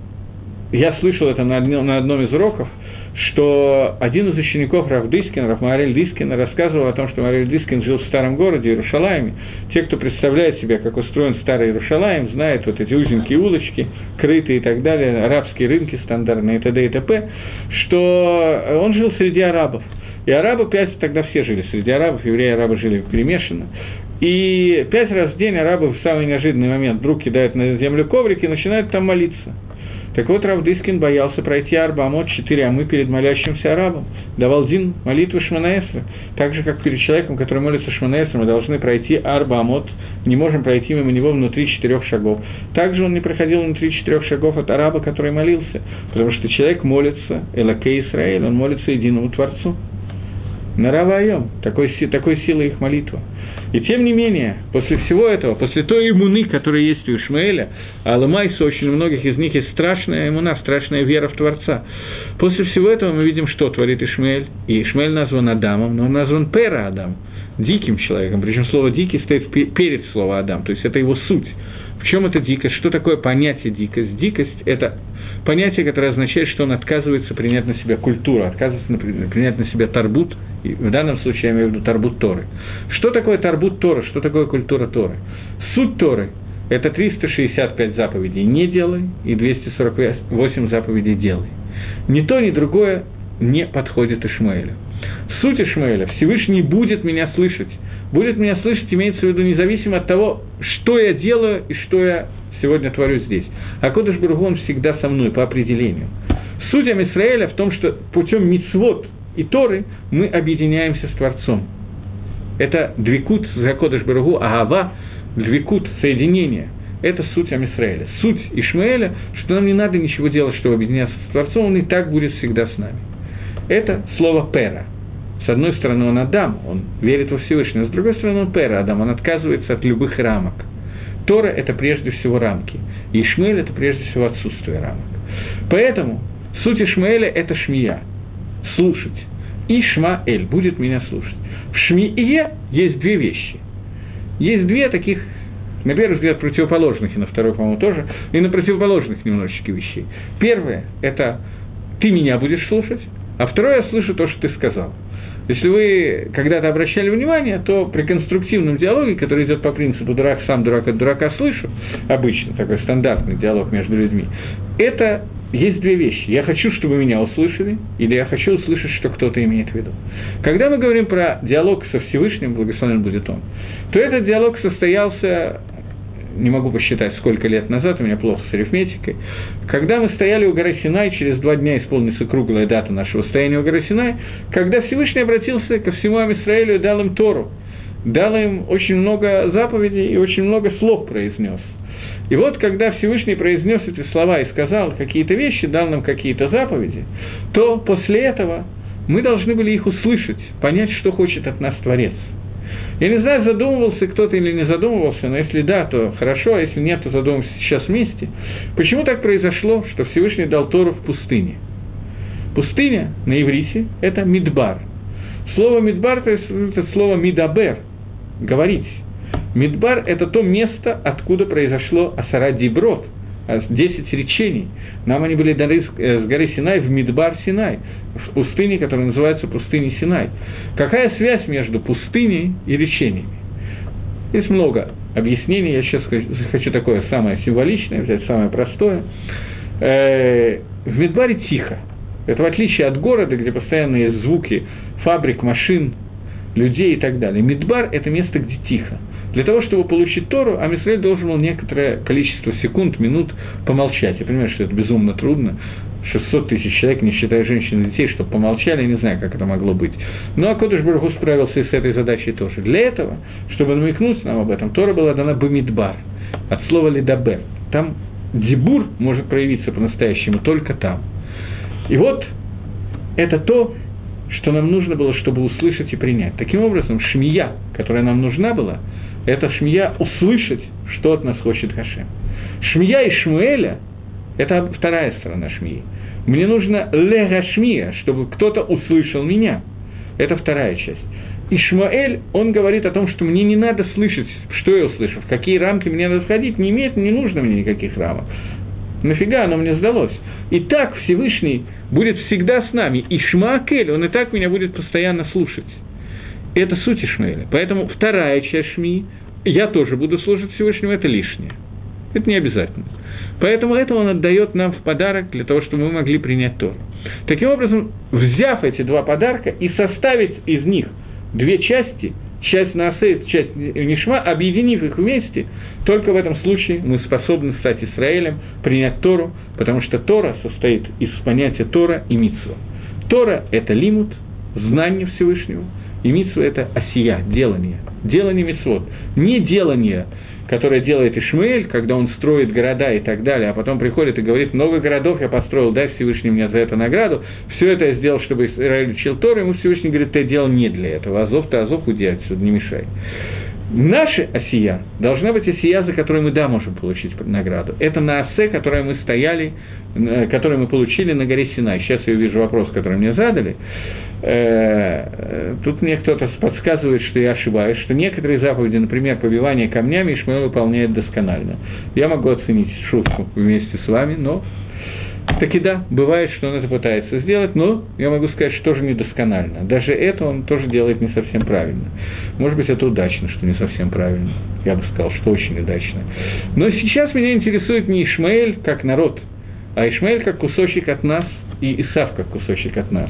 я слышал это на, на одном из уроков, что один из учеников Рав Дискина, Рав Марель Дискина, рассказывал о том, что Марель Дискин жил в старом городе Иерушалайме. Те, кто представляет себе, как устроен старый Иерушалайм, знают вот эти узенькие улочки, крытые и так далее, арабские рынки стандартные и т.д. и т.п., что он жил среди арабов. И арабы, пять, тогда все жили среди арабов, евреи и арабы жили перемешанно. И пять раз в день арабы в самый неожиданный момент вдруг кидают на землю коврики и начинают там молиться. Так вот, Равдыскин боялся пройти Арбамот, четыре амы перед молящимся арабом. Давал Дин молитву Шманаэсра. Так же, как перед человеком, который молится Шманаэсра, мы должны пройти Арбамот, не можем пройти мимо него внутри четырех шагов. Также он не проходил внутри четырех шагов от араба, который молился, потому что человек молится, Элакей Израиль, он молится единому Творцу. На Равайом, такой, такой силы их молитва. И тем не менее, после всего этого, после той иммуны, которая есть у Ишмаэля, а Аламайса, очень у многих из них есть страшная иммуна, страшная вера в Творца. После всего этого мы видим, что творит Ишмаэль. И Ишмаэль назван Адамом, но он назван Пера Адам, диким человеком. Причем слово «дикий» стоит перед словом «Адам», то есть это его суть. В чем это дикость? Что такое понятие дикость? Дикость – это понятие, которое означает, что он отказывается принять на себя культуру, отказывается принять на себя тарбут, и в данном случае я имею в виду тарбут Торы. Что такое тарбут Торы, что такое культура Торы? Суть Торы – это 365 заповедей «не делай» и 248 заповедей «делай». Ни то, ни другое не подходит Ишмаэлю. Суть Ишмаэля – Всевышний будет меня слышать. Будет меня слышать, имеется в виду независимо от того, что я делаю и что я сегодня творю здесь. А Кодыш Бургу, он всегда со мной по определению. Суть Израиля в том, что путем мицвод и Торы мы объединяемся с Творцом. Это двикут за Кодыш Бургу, агава, двикут, соединение. Это суть Амисраэля. Суть Ишмаэля, что нам не надо ничего делать, чтобы объединяться с Творцом, он и так будет всегда с нами. Это слово «пера». С одной стороны, он Адам, он верит во Всевышнего, с другой стороны, он Пера Адам, он отказывается от любых рамок. Тора – это прежде всего рамки, и Ишмаэль – это прежде всего отсутствие рамок. Поэтому суть Ишмаэля – это шмия, слушать. И Шмаэль будет меня слушать. В шмие есть две вещи. Есть две таких, на первый взгляд, противоположных, и на второй, по-моему, тоже, и на противоположных немножечко вещей. Первое – это ты меня будешь слушать, а второе – я слышу то, что ты сказал. Если вы когда-то обращали внимание, то при конструктивном диалоге, который идет по принципу «дурак сам, дурак от дурака слышу», обычно такой стандартный диалог между людьми, это есть две вещи. Я хочу, чтобы меня услышали, или я хочу услышать, что кто-то имеет в виду. Когда мы говорим про диалог со Всевышним, благословен будет он, то этот диалог состоялся не могу посчитать, сколько лет назад, у меня плохо с арифметикой, когда мы стояли у горы Синай, через два дня исполнится круглая дата нашего стояния у горы Синай, когда Всевышний обратился ко всему Амисраилю и дал им Тору, дал им очень много заповедей и очень много слов произнес. И вот, когда Всевышний произнес эти слова и сказал какие-то вещи, дал нам какие-то заповеди, то после этого мы должны были их услышать, понять, что хочет от нас Творец – я не знаю, задумывался кто-то или не задумывался, но если да, то хорошо, а если нет, то задумаемся сейчас вместе. Почему так произошло, что Всевышний дал Тору в пустыне? Пустыня на иврите – это мидбар. Слово мидбар – это слово мидабер – говорить. Мидбар – это то место, откуда произошло Асара Диброд, 10 речений. Нам они были даны с горы Синай в Мидбар Синай в пустыне, которая называется пустыней Синай. Какая связь между пустыней и речениями? Есть много объяснений, я сейчас хочу такое самое символичное, взять самое простое. Э, в Медбаре тихо. Это в отличие от города, где постоянно есть звуки фабрик, машин, людей и так далее. Мидбар – это место, где тихо. Для того, чтобы получить Тору, Амисраэль должен был некоторое количество секунд, минут помолчать. Я понимаю, что это безумно трудно. 600 тысяч человек, не считая женщин и детей, чтобы помолчали, я не знаю, как это могло быть. Но Акодыш Барху справился и с этой задачей тоже. Для этого, чтобы намекнуть нам об этом, Тора была дана Бамидбар, от слова лидабер. Там дебур может проявиться по-настоящему только там. И вот это то, что нам нужно было, чтобы услышать и принять. Таким образом, шмия, которая нам нужна была, это шмия услышать, что от нас хочет Хашем. Шмия и Шмуэля – это вторая сторона шмии. Мне нужно легашмия, чтобы кто-то услышал меня. Это вторая часть. Ишмаэль, он говорит о том, что мне не надо слышать, что я услышу, в какие рамки мне надо входить, не имеет, не нужно мне никаких рамок. Нафига оно мне сдалось? И так Всевышний будет всегда с нами. И Шмаакель, он и так меня будет постоянно слушать. Это суть Ишмаэля. Поэтому вторая часть Шми, я тоже буду служить Всевышнему, это лишнее. Это не обязательно. Поэтому это он отдает нам в подарок для того, чтобы мы могли принять Тору. Таким образом, взяв эти два подарка и составить из них две части, часть Наасе, часть Нишма, объединив их вместе, только в этом случае мы способны стать Израилем, принять Тору, потому что Тора состоит из понятия Тора и Митсва. Тора – это лимут, знание Всевышнего – и митсва – это осия, делание. Делание митцвот. Не делание, которое делает Ишмаэль, когда он строит города и так далее, а потом приходит и говорит, много городов я построил, дай Всевышний мне за это награду. Все это я сделал, чтобы Израиль учил Тору, ему Всевышний говорит, ты делал не для этого. Азов ты Азов, уйди отсюда, не мешай. Наша осия должна быть осия, за которую мы, да, можем получить награду. Это на осе, которое мы стояли, э, которое мы получили на горе Синай. Сейчас я вижу вопрос, который мне задали. Э, тут мне кто-то подсказывает, что я ошибаюсь, что некоторые заповеди, например, побивание камнями, Ишмаэл выполняет досконально. Я могу оценить шутку вместе с вами, но так и да, бывает, что он это пытается сделать, но я могу сказать, что тоже недосконально. Даже это он тоже делает не совсем правильно. Может быть, это удачно, что не совсем правильно. Я бы сказал, что очень удачно. Но сейчас меня интересует не Ишмаэль как народ, а Ишмаэль как кусочек от нас и Исав как кусочек от нас.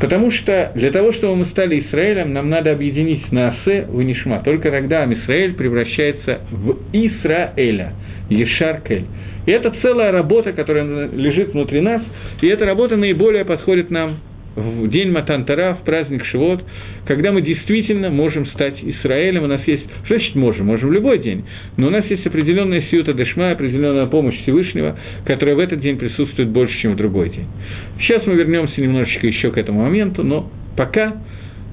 Потому что для того, чтобы мы стали Израилем, нам надо объединить Наасе в Нишма. Только тогда Израиль превращается в Исраэля, Ешаркель. И это целая работа, которая лежит внутри нас, и эта работа наиболее подходит нам в день Матантара, в праздник Шивот, когда мы действительно можем стать Израилем, у нас есть, что значит можем, можем в любой день, но у нас есть определенная сиюта дешма, определенная помощь Всевышнего, которая в этот день присутствует больше, чем в другой день. Сейчас мы вернемся немножечко еще к этому моменту, но пока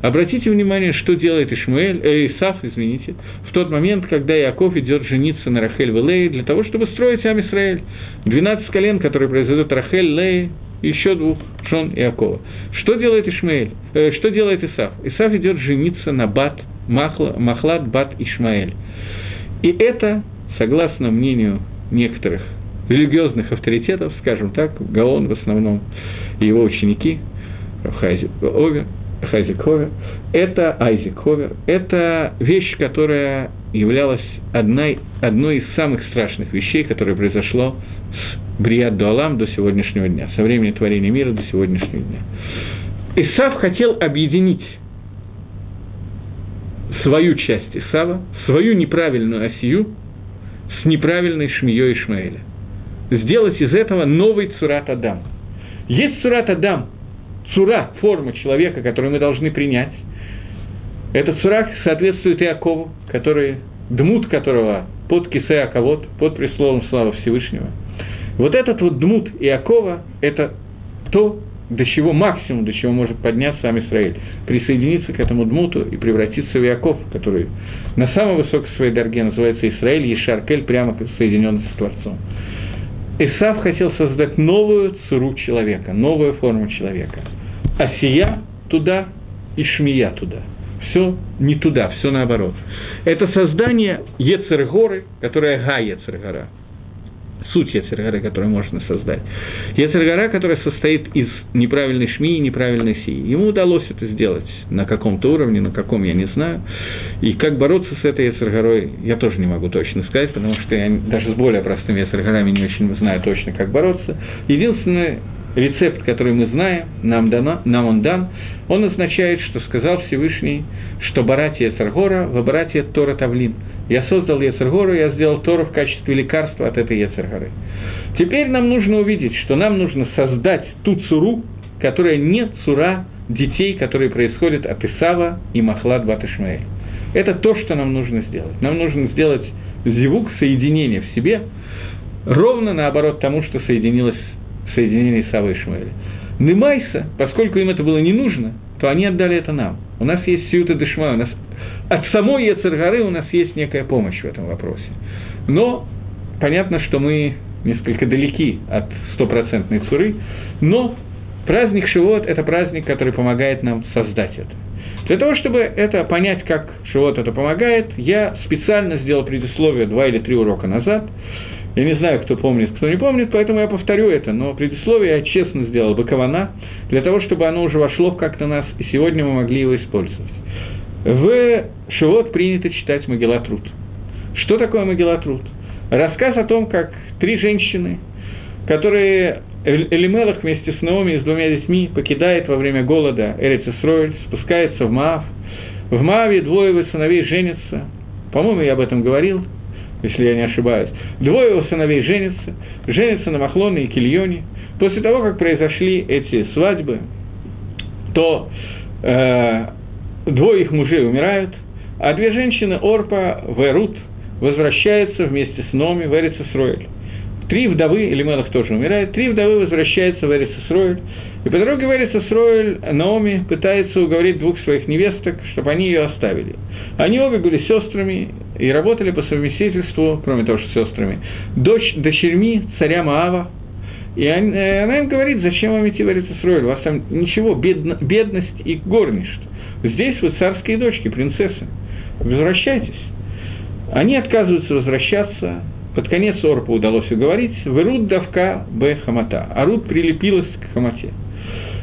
Обратите внимание, что делает Ишмаэль, э, Исаф, извините, в тот момент, когда Иаков идет жениться на Рахель Велей для того, чтобы строить Ам Исраэль. 12 колен, которые произойдут Рахель, Лей, еще двух жен Иакова. Что делает Ишмаэль? Э, что делает Исаф? Исаф идет жениться на Бат, Махла, Махлад Бат Ишмаэль. И это, согласно мнению некоторых религиозных авторитетов, скажем так, Гаон в основном, и его ученики, Равхайзи Овер, Ховер, это Айзек Ховер, это вещь, которая являлась одной, одной из самых страшных вещей, которая произошло с Брият Дуалам до сегодняшнего дня, со времени творения мира до сегодняшнего дня. Исав хотел объединить свою часть Исава, свою неправильную осию с неправильной Шмией Ишмаэля. Сделать из этого новый Цурат Адам. Есть Цурат Адам, Цура, форма человека, которую мы должны принять. Этот Цурак соответствует Иакову, который, дмут которого под Кисе Аковод, под присловом славы Всевышнего. Вот этот вот дмут Иакова – это то, до чего максимум, до чего может подняться сам Израиль, присоединиться к этому дмуту и превратиться в Яков, который на самой высокой своей дороге называется Израиль, Ешаркель, прямо соединенный с Творцом. Исав хотел создать новую цуру человека, новую форму человека. А сия туда и шмия туда. Все не туда, все наоборот. Это создание Ецергоры, которая Га Ецергора – суть Ецергара, которую можно создать. Ецергара, которая состоит из неправильной шми и неправильной сии. Ему удалось это сделать на каком-то уровне, на каком я не знаю. И как бороться с этой Ецергарой, я тоже не могу точно сказать, потому что я даже с более простыми Ецергарами не очень знаю точно, как бороться. Единственное, рецепт, который мы знаем, нам, дано, нам он дан, он означает, что сказал Всевышний, что баратия Ецергора, в баратия Тора Тавлин – я создал Ецергору, я сделал Тору в качестве лекарства от этой Ецергоры. Теперь нам нужно увидеть, что нам нужно создать ту цуру, которая не цура детей, которые происходят от Исава и Махлад Батышмаэль. Это то, что нам нужно сделать. Нам нужно сделать зивук, соединение в себе, ровно наоборот тому, что соединилось соединение Исава и Ишмаэля. Немайса, поскольку им это было не нужно, то они отдали это нам. У нас есть Сиута Дешма, у нас от самой Ецергары у нас есть некая помощь в этом вопросе. Но понятно, что мы несколько далеки от стопроцентной цуры, но праздник Шивот – это праздник, который помогает нам создать это. Для того, чтобы это понять, как Шивот это помогает, я специально сделал предисловие два или три урока назад. Я не знаю, кто помнит, кто не помнит, поэтому я повторю это, но предисловие я честно сделал Бакована, для того, чтобы оно уже вошло как-то нас, и сегодня мы могли его использовать. В Шивот принято читать Магеллатруд. Что такое Магеллатруд? Рассказ о том, как три женщины, которые Элимелах вместе с Наоми и с двумя детьми покидает во время голода Эрицесройль, спускается в Маав. В Мааве двое его сыновей женятся. По-моему, я об этом говорил, если я не ошибаюсь. Двое его сыновей женятся, женятся на Махлоне и Кильоне. После того, как произошли эти свадьбы, то э, двое их мужей умирают, а две женщины, Орпа, Верут, возвращаются вместе с Номи в Эрицесройль. Три вдовы, или Мелах тоже умирает, три вдовы возвращаются в Эрицесройль, и по дороге в Эрицесройль Наоми пытается уговорить двух своих невесток, чтобы они ее оставили. Они обе были сестрами и работали по совместительству, кроме того, что сестрами, дочь, дочерьми царя Маава, и она им говорит, зачем вам идти в Эрицесройль, у вас там ничего, бедно, бедность и горничество. Здесь вы царские дочки, принцессы. Возвращайтесь. Они отказываются возвращаться. Под конец Орпа удалось уговорить. Верут давка б хамата. А Рут прилепилась к хамате.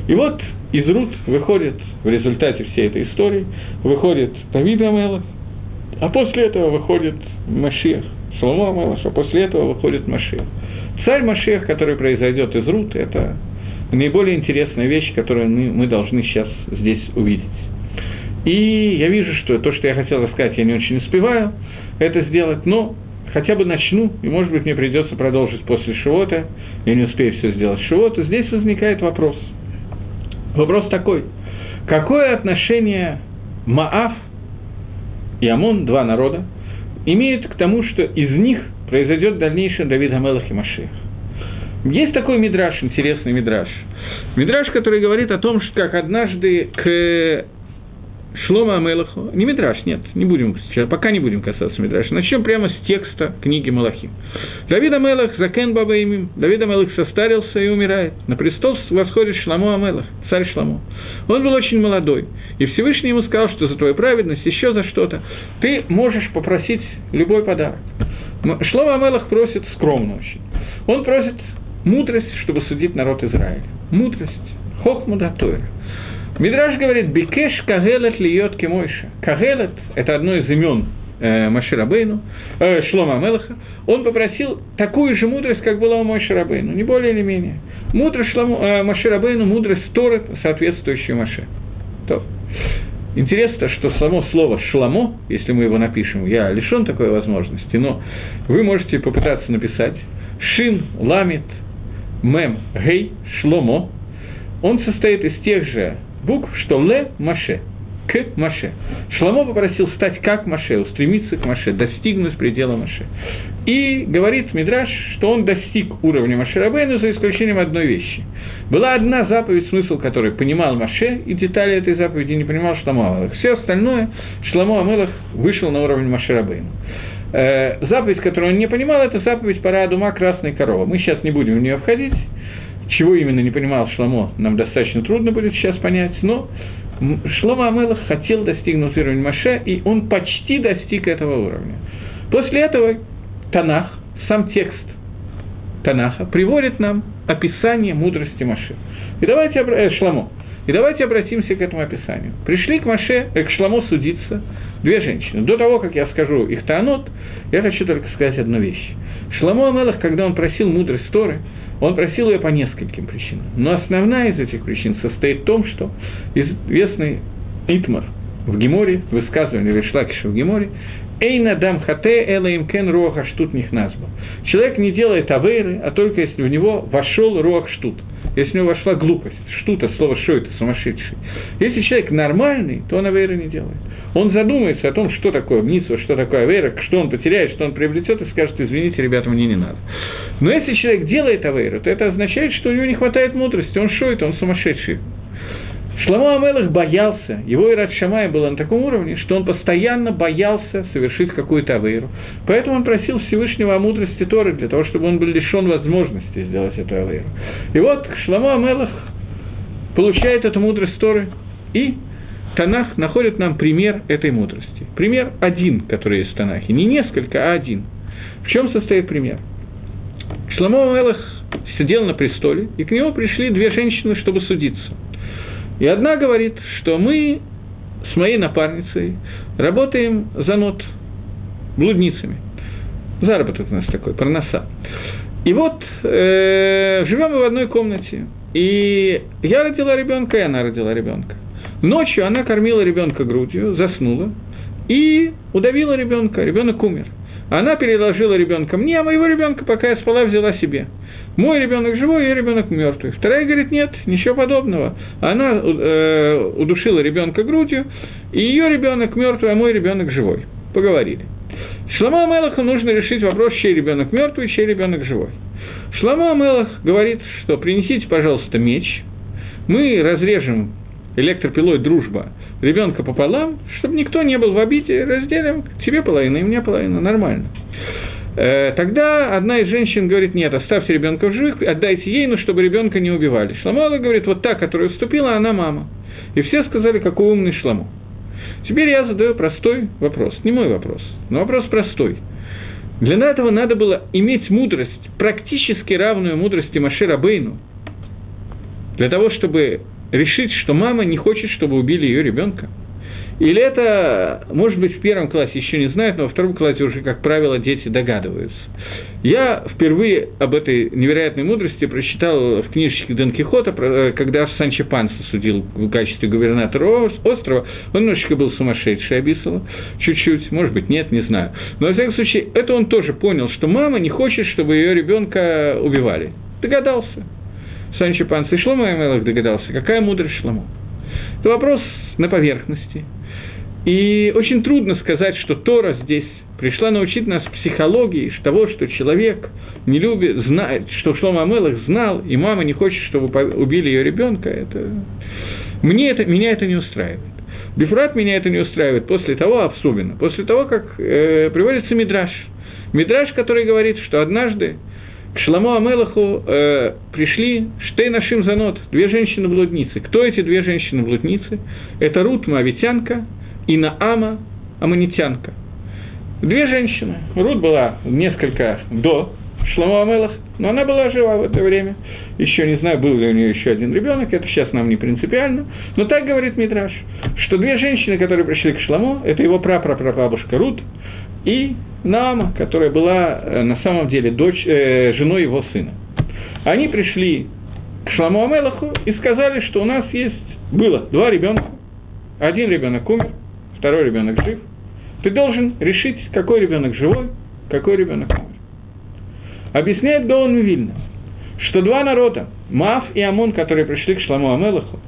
И вот из Рут выходит в результате всей этой истории, выходит Давид Амелах, а после этого выходит Машиах, Соломо Амелах, а после этого выходит Машиах. Царь Машиах, который произойдет из Рут, это наиболее интересная вещь, которую мы должны сейчас здесь увидеть. И я вижу, что то, что я хотел рассказать, я не очень успеваю это сделать, но хотя бы начну, и, может быть, мне придется продолжить после Шивота, я не успею все сделать Шивота. Здесь возникает вопрос. Вопрос такой. Какое отношение Маав и Амон, два народа, имеют к тому, что из них произойдет дальнейший Давид Амелах и Машиах? Есть такой мидраж, интересный мидраж. Мидраж, который говорит о том, что как однажды к Шлома Амелаху, не Мидраш, нет, не будем, сейчас, пока не будем касаться Мидраша, начнем прямо с текста книги Малахим. Давид Амелах, Закен Баба Имим, Давид Амелах состарился и умирает. На престол восходит Шламо Амелах, царь Шламо. Он был очень молодой, и Всевышний ему сказал, что за твою праведность, еще за что-то, ты можешь попросить любой подарок. Шлома Амелах просит скромно очень. Он просит мудрость, чтобы судить народ Израиля. Мудрость, хохмуда Тойра. Мидраш говорит, Бекеш Кагелет льет кемойша. Кагелет – это одно из имен э, Маширабейну, э, Шлома Амелаха. Он попросил такую же мудрость, как была у Маширабейну, не более или менее. Мудрость Шлому, э, Маширабейну, мудрость Торы, соответствующая Маше. То. Интересно, что само слово «шламо», если мы его напишем, я лишен такой возможности, но вы можете попытаться написать «шин ламит мем гей шломо», он состоит из тех же букв, что «ле маше», к Маше. Шламо попросил стать как Маше, устремиться к Маше, достигнуть предела Маше. И говорит Мидраш, что он достиг уровня Маше Рабейну за исключением одной вещи. Была одна заповедь, смысл которой понимал Маше, и детали этой заповеди не понимал Шламо Амелах. Все остальное Шламо Амелах вышел на уровень Маше Рабейну. Э, заповедь, которую он не понимал, это заповедь пора Дума «Красная корова». Мы сейчас не будем в нее входить, чего именно не понимал Шламо, нам достаточно трудно будет сейчас понять, но Шлома Амелах хотел достигнуть уровня Маше, и он почти достиг этого уровня. После этого Танах, сам текст Танаха, приводит нам описание мудрости Маше. И давайте, э, Шламо, и давайте обратимся к этому описанию. Пришли к Маше, э, к Шламо судиться две женщины. До того, как я скажу их таанот, я хочу только сказать одну вещь. Шламо Амелах, когда он просил мудрость Торы, он просил ее по нескольким причинам. Но основная из этих причин состоит в том, что известный Итмар в Геморе, высказывание Решлакиша в Геморе, Эйна дам хате эла им кен руаха штут нихназба. Человек не делает авейры, а только если в него вошел руах штут. Если в него вошла глупость, штута, слово что это, сумасшедший. Если человек нормальный, то он авейры не делает. Он задумается о том, что такое митсва, что такое авейра, что он потеряет, что он приобретет, и скажет, извините, ребята, мне не надо. Но если человек делает авейру, то это означает, что у него не хватает мудрости, он шоет, он сумасшедший. Шламо Амелах боялся, его Ират Шамай было на таком уровне, что он постоянно боялся совершить какую-то авейру. Поэтому он просил Всевышнего о мудрости Торы, для того, чтобы он был лишен возможности сделать эту авейру. И вот Шламо Амелах получает эту мудрость Торы, и Танах находит нам пример этой мудрости. Пример один, который есть в Танахе. Не несколько, а один. В чем состоит пример? Шламо Амелах сидел на престоле, и к нему пришли две женщины, чтобы судиться – и одна говорит, что мы с моей напарницей работаем за нот, блудницами. Заработок у нас такой, проноса. И вот э, живем мы в одной комнате. И я родила ребенка, и она родила ребенка. Ночью она кормила ребенка грудью, заснула и удавила ребенка. Ребенок умер. Она переложила ребенка мне, а моего ребенка, пока я спала, взяла себе. Мой ребенок живой, ее ребенок мертвый. Вторая говорит, нет, ничего подобного. Она э, удушила ребенка грудью, и ее ребенок мертвый, а мой ребенок живой. Поговорили. Шлама Амелаху нужно решить вопрос, чей ребенок мертвый, чей ребенок живой. Шлама Амелах говорит, что принесите, пожалуйста, меч, мы разрежем электропилой дружба ребенка пополам, чтобы никто не был в обиде, разделим тебе половину и мне половину, нормально. Э, тогда одна из женщин говорит, нет, оставьте ребенка в живых, отдайте ей, но чтобы ребенка не убивали. Шламала говорит, вот та, которая уступила, она мама. И все сказали, какой умный Шламу. Теперь я задаю простой вопрос, не мой вопрос, но вопрос простой. Для этого надо было иметь мудрость, практически равную мудрости Машира Бейну, для того, чтобы решить, что мама не хочет, чтобы убили ее ребенка – или это, может быть, в первом классе еще не знают, но во втором классе уже, как правило, дети догадываются. Я впервые об этой невероятной мудрости прочитал в книжечке Дон Кихота, э, когда Санчо Панса судил в качестве губернатора острова. Он немножечко был сумасшедший, Абисова, чуть-чуть, может быть, нет, не знаю. Но, во всяком случае, это он тоже понял, что мама не хочет, чтобы ее ребенка убивали. Догадался. Санчо Панса и Шлома Эмелах догадался, какая мудрость Шлома. Это вопрос на поверхности – и очень трудно сказать, что Тора здесь пришла научить нас психологии того, что человек не любит, знает, что Шлома Амелах знал, и мама не хочет, чтобы убили ее ребенка, это... Мне это, меня это не устраивает. Бифрат меня это не устраивает после того, особенно, после того, как э, приводится Мидраш. Мидраш, который говорит, что однажды к Шламу Амелаху э, пришли Штейнашим Занот, две женщины-блудницы. Кто эти две женщины-блудницы? Это Рут Моавитянка – и Наама Аманитянка. Две женщины. Рут была несколько до Шламу Амелах, но она была жива в это время. Еще не знаю, был ли у нее еще один ребенок, это сейчас нам не принципиально. Но так говорит Мидраш, что две женщины, которые пришли к Шламу, это его прапрапрабабушка Рут и Наама, которая была э, на самом деле дочь, э, женой его сына. Они пришли к Шламу Амелаху и сказали, что у нас есть, было два ребенка, один ребенок умер, второй ребенок жив. Ты должен решить, какой ребенок живой, какой ребенок умер. Объясняет Гаон Вильна, что два народа, Маав и Амон, которые пришли к Шламу Амелаху,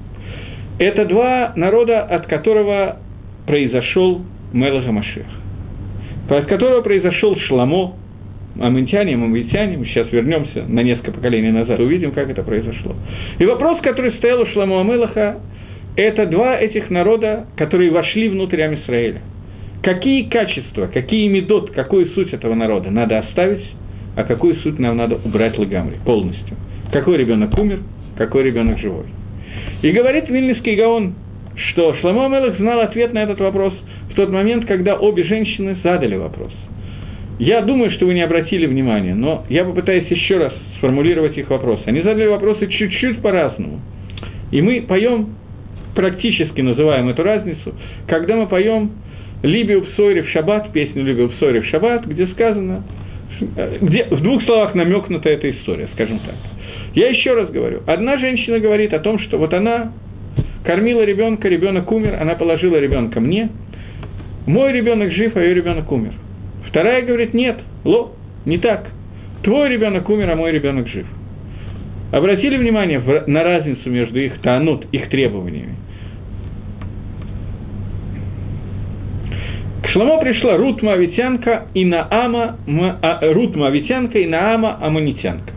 это два народа, от которого произошел Мелаха Машех, от которого произошел Шламо, аментяне, мамвитяне, мы сейчас вернемся на несколько поколений назад, увидим, как это произошло. И вопрос, который стоял у Шламу Амелаха, это два этих народа, которые вошли внутрь Амисраэля. Какие качества, какие медот, какую суть этого народа надо оставить, а какую суть нам надо убрать лагамри полностью. Какой ребенок умер, какой ребенок живой. И говорит Вильнинский Гаон, что Шламо Мелах знал ответ на этот вопрос в тот момент, когда обе женщины задали вопрос. Я думаю, что вы не обратили внимания, но я попытаюсь еще раз сформулировать их вопросы. Они задали вопросы чуть-чуть по-разному. И мы поем, практически называем эту разницу, когда мы поем Либию Псойри в Шаббат, песню Либию Псойри в Шаббат, где сказано, где в двух словах намекнута эта история, скажем так. Я еще раз говорю, одна женщина говорит о том, что вот она кормила ребенка, ребенок умер, она положила ребенка мне, мой ребенок жив, а ее ребенок умер. Вторая говорит, нет, ло, не так. Твой ребенок умер, а мой ребенок жив. Обратили внимание на разницу между их танут, их требованиями? К Шламо пришла Рут Моавитянка и Наама, а, Рут Моавитянка и Наама Аманитянка.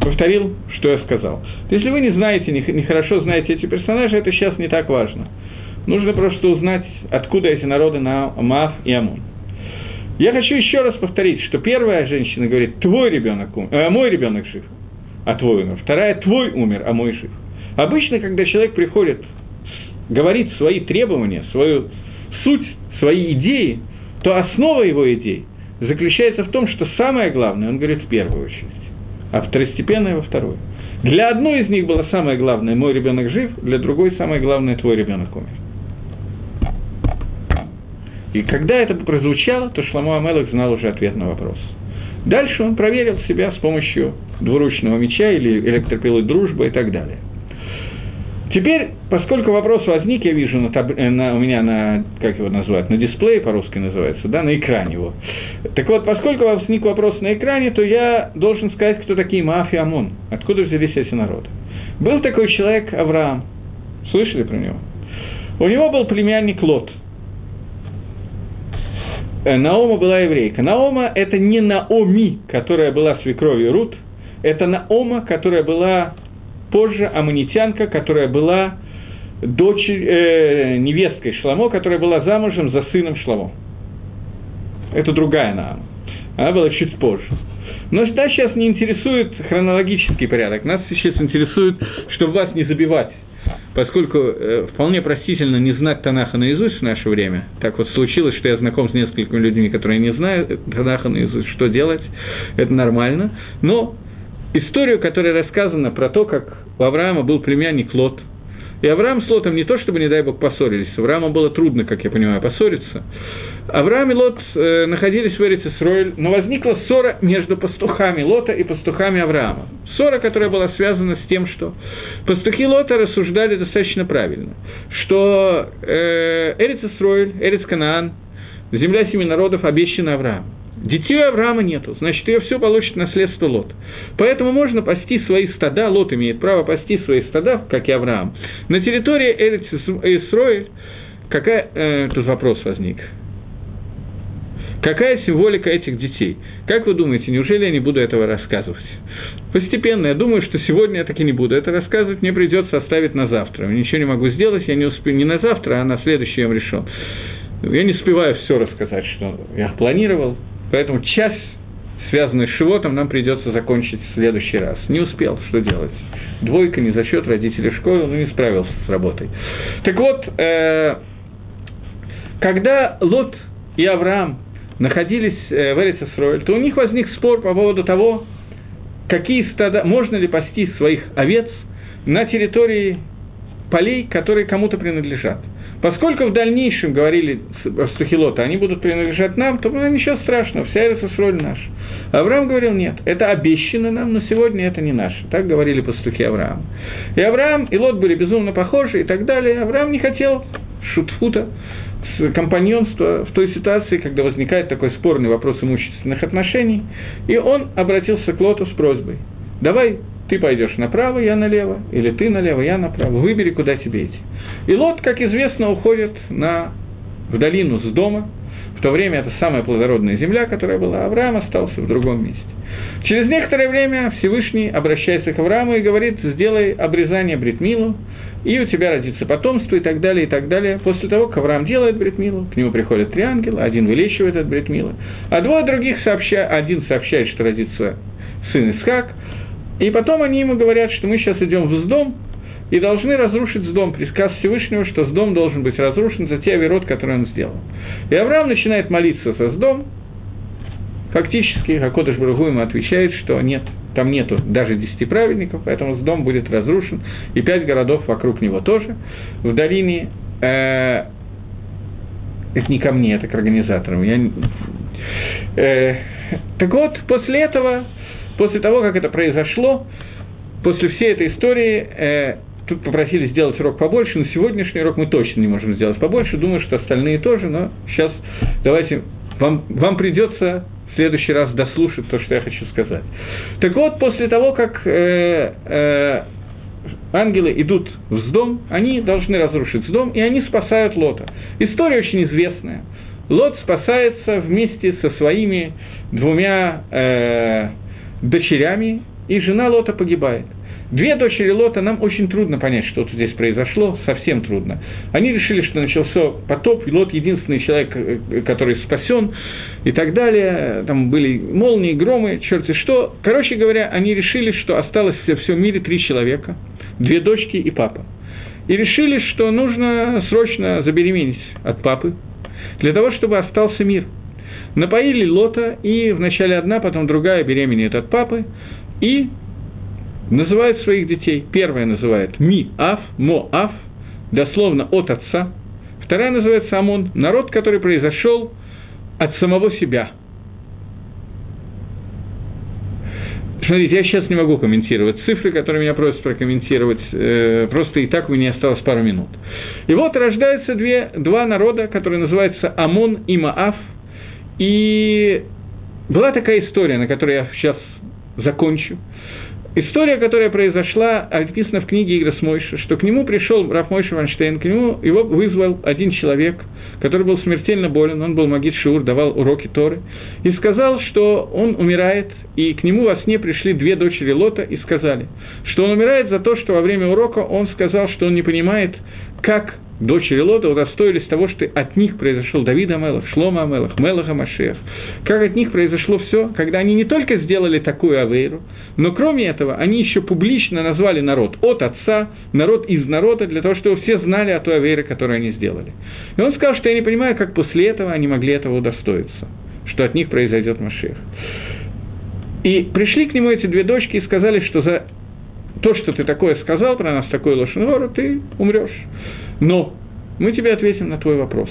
Повторил, что я сказал. Если вы не знаете, нехорошо не знаете эти персонажи, это сейчас не так важно. Нужно просто узнать, откуда эти народы на Маав и Амон. Я хочу еще раз повторить, что первая женщина говорит, твой ребенок умер, э, мой ребенок жив, а твой умер. Вторая, твой умер, а мой жив. Обычно, когда человек приходит, говорит свои требования, свою суть, свои идеи, то основа его идей заключается в том, что самое главное, он говорит в первую очередь, а второстепенное во вторую. Для одной из них было самое главное «мой ребенок жив», для другой самое главное «твой ребенок умер». И когда это прозвучало, то Шламу Амелах знал уже ответ на вопрос. Дальше он проверил себя с помощью двуручного меча или электропилы дружбы и так далее – Теперь, поскольку вопрос возник, я вижу на таб... Э, на, у меня на, как его назвать, на дисплее по-русски называется, да, на экране его. Так вот, поскольку возник вопрос на экране, то я должен сказать, кто такие Мафи Амон, откуда взялись эти народы. Был такой человек Авраам, слышали про него? У него был племянник Лот. Э, Наома была еврейка. Наома – это не Наоми, которая была свекровью Рут, это Наома, которая была позже амунитянка, которая была дочь, э, невесткой Шламо, которая была замужем за сыном Шламо. Это другая Наама. Она была чуть позже. Но нас сейчас не интересует хронологический порядок, нас сейчас интересует, чтобы вас не забивать поскольку э, вполне простительно не знать Танаха наизусть в наше время, так вот случилось, что я знаком с несколькими людьми, которые не знают Танаха наизусть, что делать, это нормально, но историю, которая рассказана про то, как у Авраама был племянник Лот. И Авраам с Лотом не то, чтобы, не дай бог, поссорились. Аврааму было трудно, как я понимаю, поссориться. Авраам и Лот э, находились в Эрицесройль, но возникла ссора между пастухами Лота и пастухами Авраама. Ссора, которая была связана с тем, что пастухи Лота рассуждали достаточно правильно, что э, Эрицесройль, Эрицканаан, земля семи народов обещана Аврааму. Детей Авраама нету, значит, ее все получит наследство Лот. Поэтому можно пасти свои стада, Лот имеет право пасти свои стада, как и Авраам. На территории Эрец Исроэль, какая, э, тут вопрос возник, Какая символика этих детей? Как вы думаете, неужели я не буду этого рассказывать? Постепенно, я думаю, что сегодня я так и не буду это рассказывать, мне придется оставить на завтра. Ничего не могу сделать, я не успею не на завтра, а на следующий я решен. Я не успеваю все рассказать, что я планировал, Поэтому часть, связанную с животом, нам придется закончить в следующий раз. Не успел, что делать? Двойка, не за счет родителей школы, ну не справился с работой. Так вот, э, когда Лот и Авраам находились э, в Эрицесройль, то у них возник спор по поводу того, какие стада, можно ли пасти своих овец на территории полей, которые кому-то принадлежат. Поскольку в дальнейшем, говорили Стухилота, они будут принадлежать нам, то ну, ничего страшного, вся Эрицесроль наша. Авраам говорил, нет, это обещано нам, но сегодня это не наше. Так говорили пастухи Авраама. И Авраам и Лот были безумно похожи и так далее. Авраам не хотел шутфута, компаньонства в той ситуации, когда возникает такой спорный вопрос имущественных отношений, и он обратился к Лоту с просьбой, давай ты пойдешь направо, я налево, или ты налево, я направо, выбери, куда тебе идти. И Лот, как известно, уходит на, в долину с дома, в то время это самая плодородная земля, которая была, Авраам остался в другом месте. Через некоторое время Всевышний обращается к Аврааму и говорит, сделай обрезание Бритмилу, и у тебя родится потомство, и так далее, и так далее. После того, как Авраам делает Бритмилу, к нему приходят три ангела, один вылечивает от Бритмила, а двое других сообщают, один сообщает, что родится сын Исхак, и потом они ему говорят, что мы сейчас идем в Сдом, и должны разрушить Сдом. Приказ Всевышнего, что Сдом должен быть разрушен за те оверот, которые он сделал. И Авраам начинает молиться за Сдом, фактически Акодыш Барагу ему отвечает, что нет, там нету даже десяти праведников, поэтому дом будет разрушен, и пять городов вокруг него тоже. В долине, э, это не ко мне, это к организаторам. Я, э, так вот, после этого, после того, как это произошло, после всей этой истории, э, тут попросили сделать урок побольше, но сегодняшний урок мы точно не можем сделать побольше, думаю, что остальные тоже, но сейчас давайте, вам, вам придется в следующий раз дослушать то, что я хочу сказать. Так вот, после того, как э, э, ангелы идут в дом, они должны разрушить дом, и они спасают Лота. История очень известная. Лот спасается вместе со своими двумя э, дочерями, и жена Лота погибает. Две дочери Лота, нам очень трудно понять, что тут здесь произошло, совсем трудно. Они решили, что начался потоп, и Лот единственный человек, э, который спасен, и так далее. Там были молнии, громы, черти что. Короче говоря, они решили, что осталось во всем мире три человека, две дочки и папа. И решили, что нужно срочно забеременеть от папы, для того, чтобы остался мир. Напоили Лота, и вначале одна, потом другая беременеет от папы, и называют своих детей. Первая называет Ми-Аф, Мо-Аф, дословно от отца. Вторая называется Амон, народ, который произошел от самого себя. Смотрите, я сейчас не могу комментировать цифры, которые меня просят прокомментировать, э, просто и так у меня осталось пару минут. И вот рождаются две, два народа, которые называются Амон и Маав, и была такая история, на которой я сейчас закончу. История, которая произошла, описана в книге Играс Мойша, что к нему пришел Раф Мойша Ванштейн, к нему его вызвал один человек, который был смертельно болен, он был Магид Шур, давал уроки Торы, и сказал, что он умирает, и к нему во сне пришли две дочери Лота и сказали, что он умирает за то, что во время урока он сказал, что он не понимает, как дочери Лота удостоились того, что от них произошел Давид Амелах, Шлома Амелах, Мелах Амашех. Как от них произошло все, когда они не только сделали такую авейру, но кроме этого они еще публично назвали народ от отца, народ из народа, для того, чтобы все знали о той авейре, которую они сделали. И он сказал, что я не понимаю, как после этого они могли этого удостоиться, что от них произойдет Машех. И пришли к нему эти две дочки и сказали, что за то, что ты такое сказал про нас, такой лошадь, ты умрешь. Но мы тебе ответим на твой вопрос.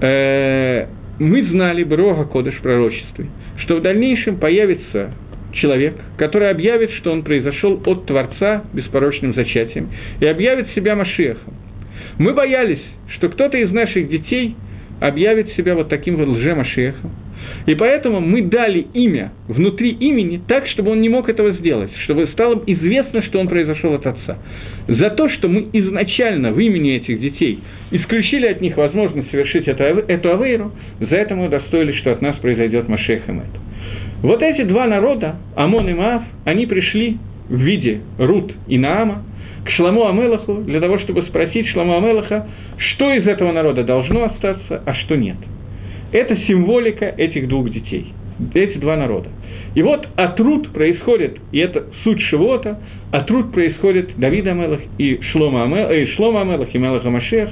Э, мы знали Брога Кодыш пророчестве, что в дальнейшем появится человек, который объявит, что он произошел от Творца беспорочным зачатием, и объявит себя Машехом. Мы боялись, что кто-то из наших детей объявит себя вот таким вот лже-Машехом, и поэтому мы дали имя внутри имени так, чтобы он не мог этого сделать, чтобы стало известно, что он произошел от отца. За то, что мы изначально в имени этих детей исключили от них возможность совершить эту, эту авейру, за это мы удостоились, что от нас произойдет Машех Эмет. Вот эти два народа, Амон и Маав, они пришли в виде Рут и Наама к Шламу Амелаху для того, чтобы спросить Шламу Амелаха, что из этого народа должно остаться, а что нет – это символика этих двух детей. эти два народа. И вот Атруд происходит, и это суть Шивота, Атруд происходит Давид Амелах и Шлома Амелах, и, Шлома Амелах, и Мелах Амашех,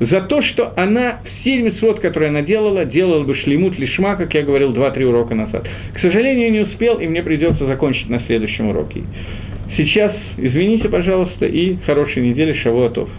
за то, что она все митцвот, которые она делала, делала бы шлемут лишма, как я говорил два-три урока назад. К сожалению, не успел, и мне придется закончить на следующем уроке. Сейчас извините, пожалуйста, и хорошей недели, Шавуатов.